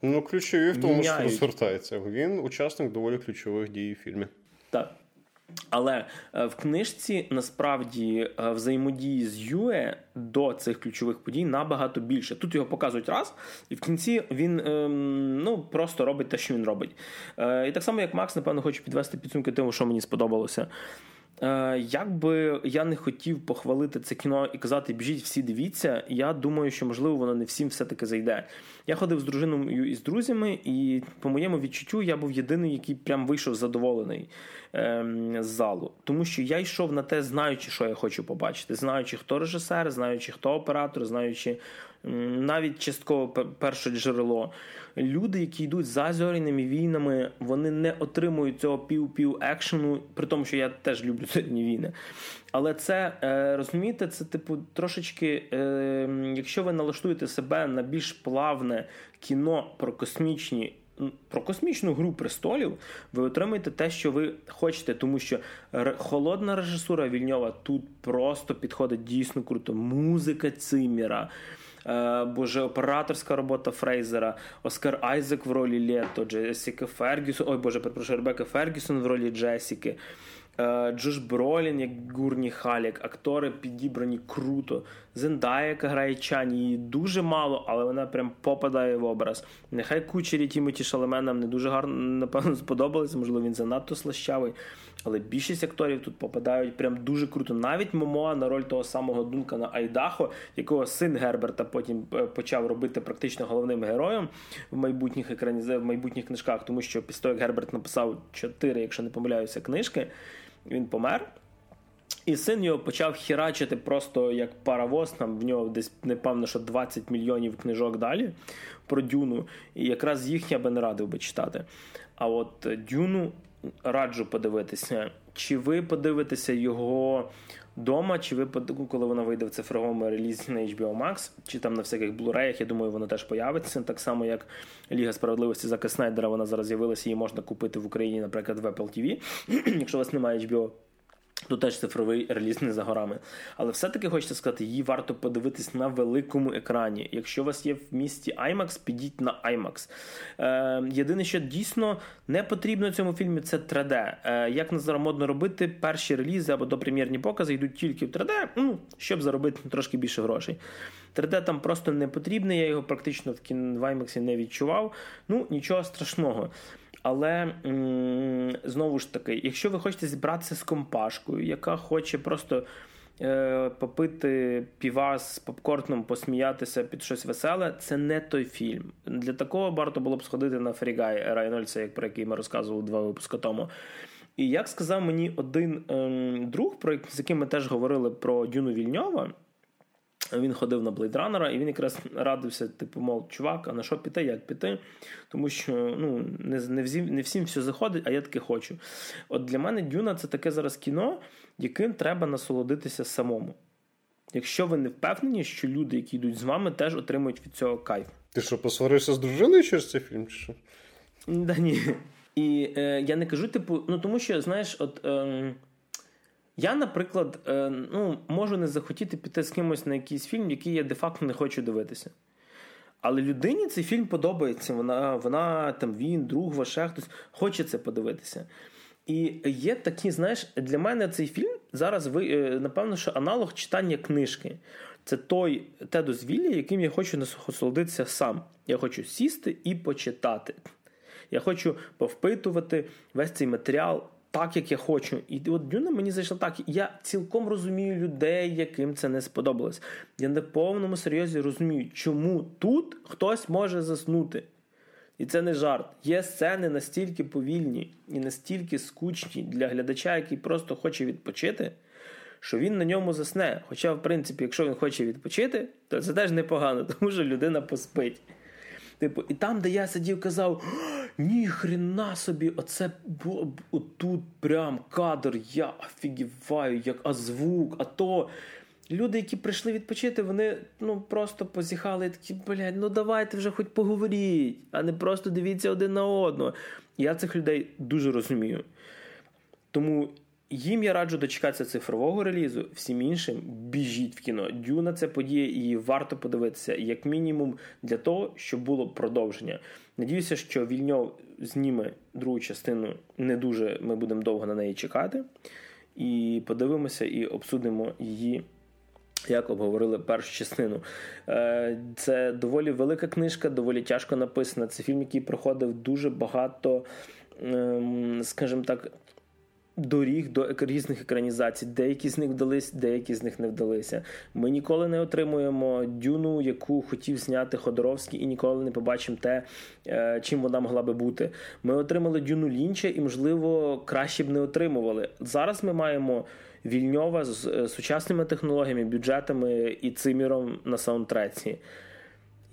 Ну, ключові в тому, що розвертається. Він учасник доволі ключових дій у фільмі. Так. Але е, в книжці насправді е, взаємодії з Юе до цих ключових подій набагато більше. Тут його показують раз, і в кінці він ем, ну, просто робить те, що він робить. Е, і так само, як Макс, напевно, хочу підвести підсумки тому, що мені сподобалося. Е, як би я не хотів похвалити це кіно і казати, біжіть, всі дивіться, я думаю, що можливо воно не всім все-таки зайде. Я ходив з дружиною і з друзями, і по моєму відчуттю я був єдиний, який прям вийшов задоволений ем, з залу. Тому що я йшов на те, знаючи, що я хочу побачити, знаючи, хто режисер, знаючи, хто оператор, знаючи навіть частково перше джерело. Люди, які йдуть за зоряними війнами, вони не отримують цього пів-пів екшену, при тому, що я теж люблю зоряні війни. Але це е, розумієте, це типу трошечки, е, якщо ви налаштуєте себе на більш плавне кіно про космічні. Про космічну гру престолів ви отримаєте те, що ви хочете, тому що холодна режисура Вільньова тут просто підходить дійсно круто. Музика Циміра, боже, операторська робота Фрейзера, Оскар Айзек в ролі Лето, Джесіка Фергюсон, ой Боже, перепрошую, Ребека Фергюсон в ролі Джесіки. Е, Джош Бролін, як Гурні Халік, актори підібрані круто. Зендая, яка грає Чані, її дуже мало, але вона прям попадає в образ. Нехай кучері Тімоті Шалеменам не дуже гарно, напевно, сподобалися, можливо, він занадто слащавий. Але більшість акторів тут попадають прям дуже круто. Навіть Момоа на роль того самого Дункана Айдахо, якого син Герберта потім е, почав робити практично головним героєм в майбутніх екрані... в майбутніх книжках, тому що після того, як Герберт написав чотири, якщо не помиляюся, книжки, він помер. І син його почав хірачити просто як паровоз. Там в нього десь непевно, що 20 мільйонів книжок далі про Дюну. І якраз їх я би не радив би читати. А от Дюну раджу подивитися. Чи ви подивитеся його дома, чи ви коли вона вийде в цифровому релізі на HBO Max, чи там на всяких Blu-ray, я думаю, воно теж появиться. Так само, як Ліга справедливості Зака Снайдера, вона зараз з'явилася, її можна купити в Україні, наприклад, в Apple TV, якщо у вас немає HBO. Тут теж цифровий реліз не за горами. Але все-таки хочеться сказати, її варто подивитись на великому екрані. Якщо у вас є в місті IMAX, підіть на IMAX. Е, Єдине, що дійсно не потрібно цьому фільмі, це 3D. Е, Як не модно робити, перші релізи або допрем'єрні покази йдуть тільки в 3D, ну, щоб заробити трошки більше грошей. 3D там просто не потрібне, я його практично в в IMAX не відчував. Ну, нічого страшного. Але знову ж таки, якщо ви хочете зібратися з компашкою, яка хоче просто е, попити піва з попкорном, посміятися під щось веселе, це не той фільм. Для такого варто було б сходити на Фрігай Райнольдса, як про який ми розказували два випуски тому. І як сказав мені один ем, друг, про з яким ми теж говорили про Дюну Вільньова. Він ходив на блейдранера, і він якраз радився, типу, мов, чувак, а на що піти, як піти? Тому що ну, не не, всім, не всім все заходить, а я таки хочу. От для мене Дюна це таке зараз кіно, яким треба насолодитися самому. Якщо ви не впевнені, що люди, які йдуть з вами, теж отримують від цього кайф. Ти що, посварився з дружиною через цей фільм? чи що? Да ні. І е, я не кажу, типу, ну тому що, знаєш, от. Е, я, наприклад, е, ну, можу не захотіти піти з кимось на якийсь фільм, який я де-факто не хочу дивитися. Але людині цей фільм подобається. Вона, вона там, він, друг, ваше хтось хоче це подивитися. І є такі, знаєш, для мене цей фільм зараз ви, е, напевно, що аналог читання книжки. Це той те дозвілля, яким я хочу насолодитися сам. Я хочу сісти і почитати. Я хочу повпитувати весь цей матеріал так, як я хочу. І от Дюна мені зайшла так. Я цілком розумію людей, яким це не сподобалось. Я на повному серйозі розумію, чому тут хтось може заснути. І це не жарт. Є сцени настільки повільні і настільки скучні для глядача, який просто хоче відпочити, що він на ньому засне. Хоча, в принципі, якщо він хоче відпочити, то це теж непогано, тому що людина поспить. Типу, і там, де я сидів, казав: ні хрена собі, оце отут прям кадр, я офігіваю, як а звук, а то. Люди, які прийшли відпочити, вони ну просто позіхали такі, блядь, ну давайте вже хоч поговоріть, а не просто дивіться один на одного. Я цих людей дуже розумію. Тому їм я раджу дочекатися цифрового релізу, всім іншим біжіть в кіно. Дюна це подія, і варто подивитися, як мінімум, для того, щоб було продовження. Надіюся, що Вільньов зніме другу частину не дуже ми будемо довго на неї чекати. І подивимося і обсудимо її. Як обговорили першу частину. Е, це доволі велика книжка, доволі тяжко написана. Це фільм, який проходив дуже багато, ем, скажімо так, доріг до різних екранізацій. Деякі з них вдались, деякі з них не вдалися. Ми ніколи не отримуємо дюну, яку хотів зняти Ходоровський, і ніколи не побачимо те, е, чим вона могла би бути. Ми отримали дюну Лінча, і, можливо, краще б не отримували. Зараз ми маємо. Вільньова з е, сучасними технологіями, бюджетами і циміром на саундтреці.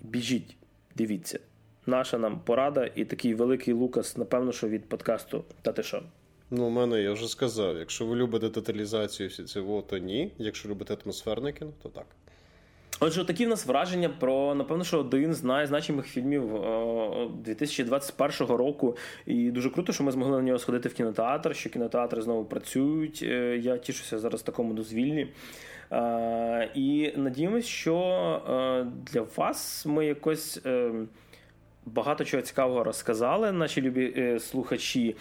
Біжіть, дивіться. Наша нам порада і такий великий Лукас, напевно, що від подкасту. Та ти що? Ну, у мене я вже сказав. Якщо ви любите тоталізацію всі цього, то ні. Якщо любите атмосферне кіно, то так. Отже, такі в нас враження про, напевно, що один з найзначимих фільмів 2021 року. І дуже круто, що ми змогли на нього сходити в кінотеатр, що кінотеатри знову працюють. Е, я тішуся зараз такому дозвіллі. І надіємось, що е, для вас ми якось. Е, багато чого цікавого розказали наші любі е, слухачі, е,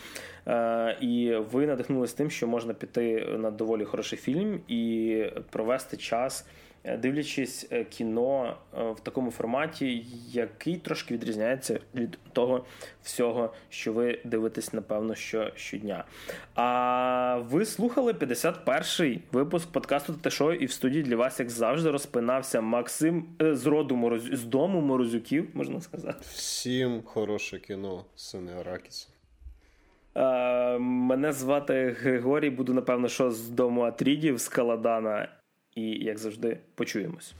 і ви надихнулися тим, що можна піти на доволі хороший фільм і провести час. Е, дивлячись е, кіно е, в такому форматі, який трошки відрізняється від того всього, що ви дивитесь, напевно, що щодня. А ви слухали 51-й випуск подкасту «Те шоу» і в студії для вас, як завжди, розпинався Максим з роду Мороз... з дому Морозюків, можна сказати. Всім хороше кіно, сини Аракіса. Мене звати Григорій, буду, напевно, що з дому Атрідів, з Каладана і, як завжди, почуємось.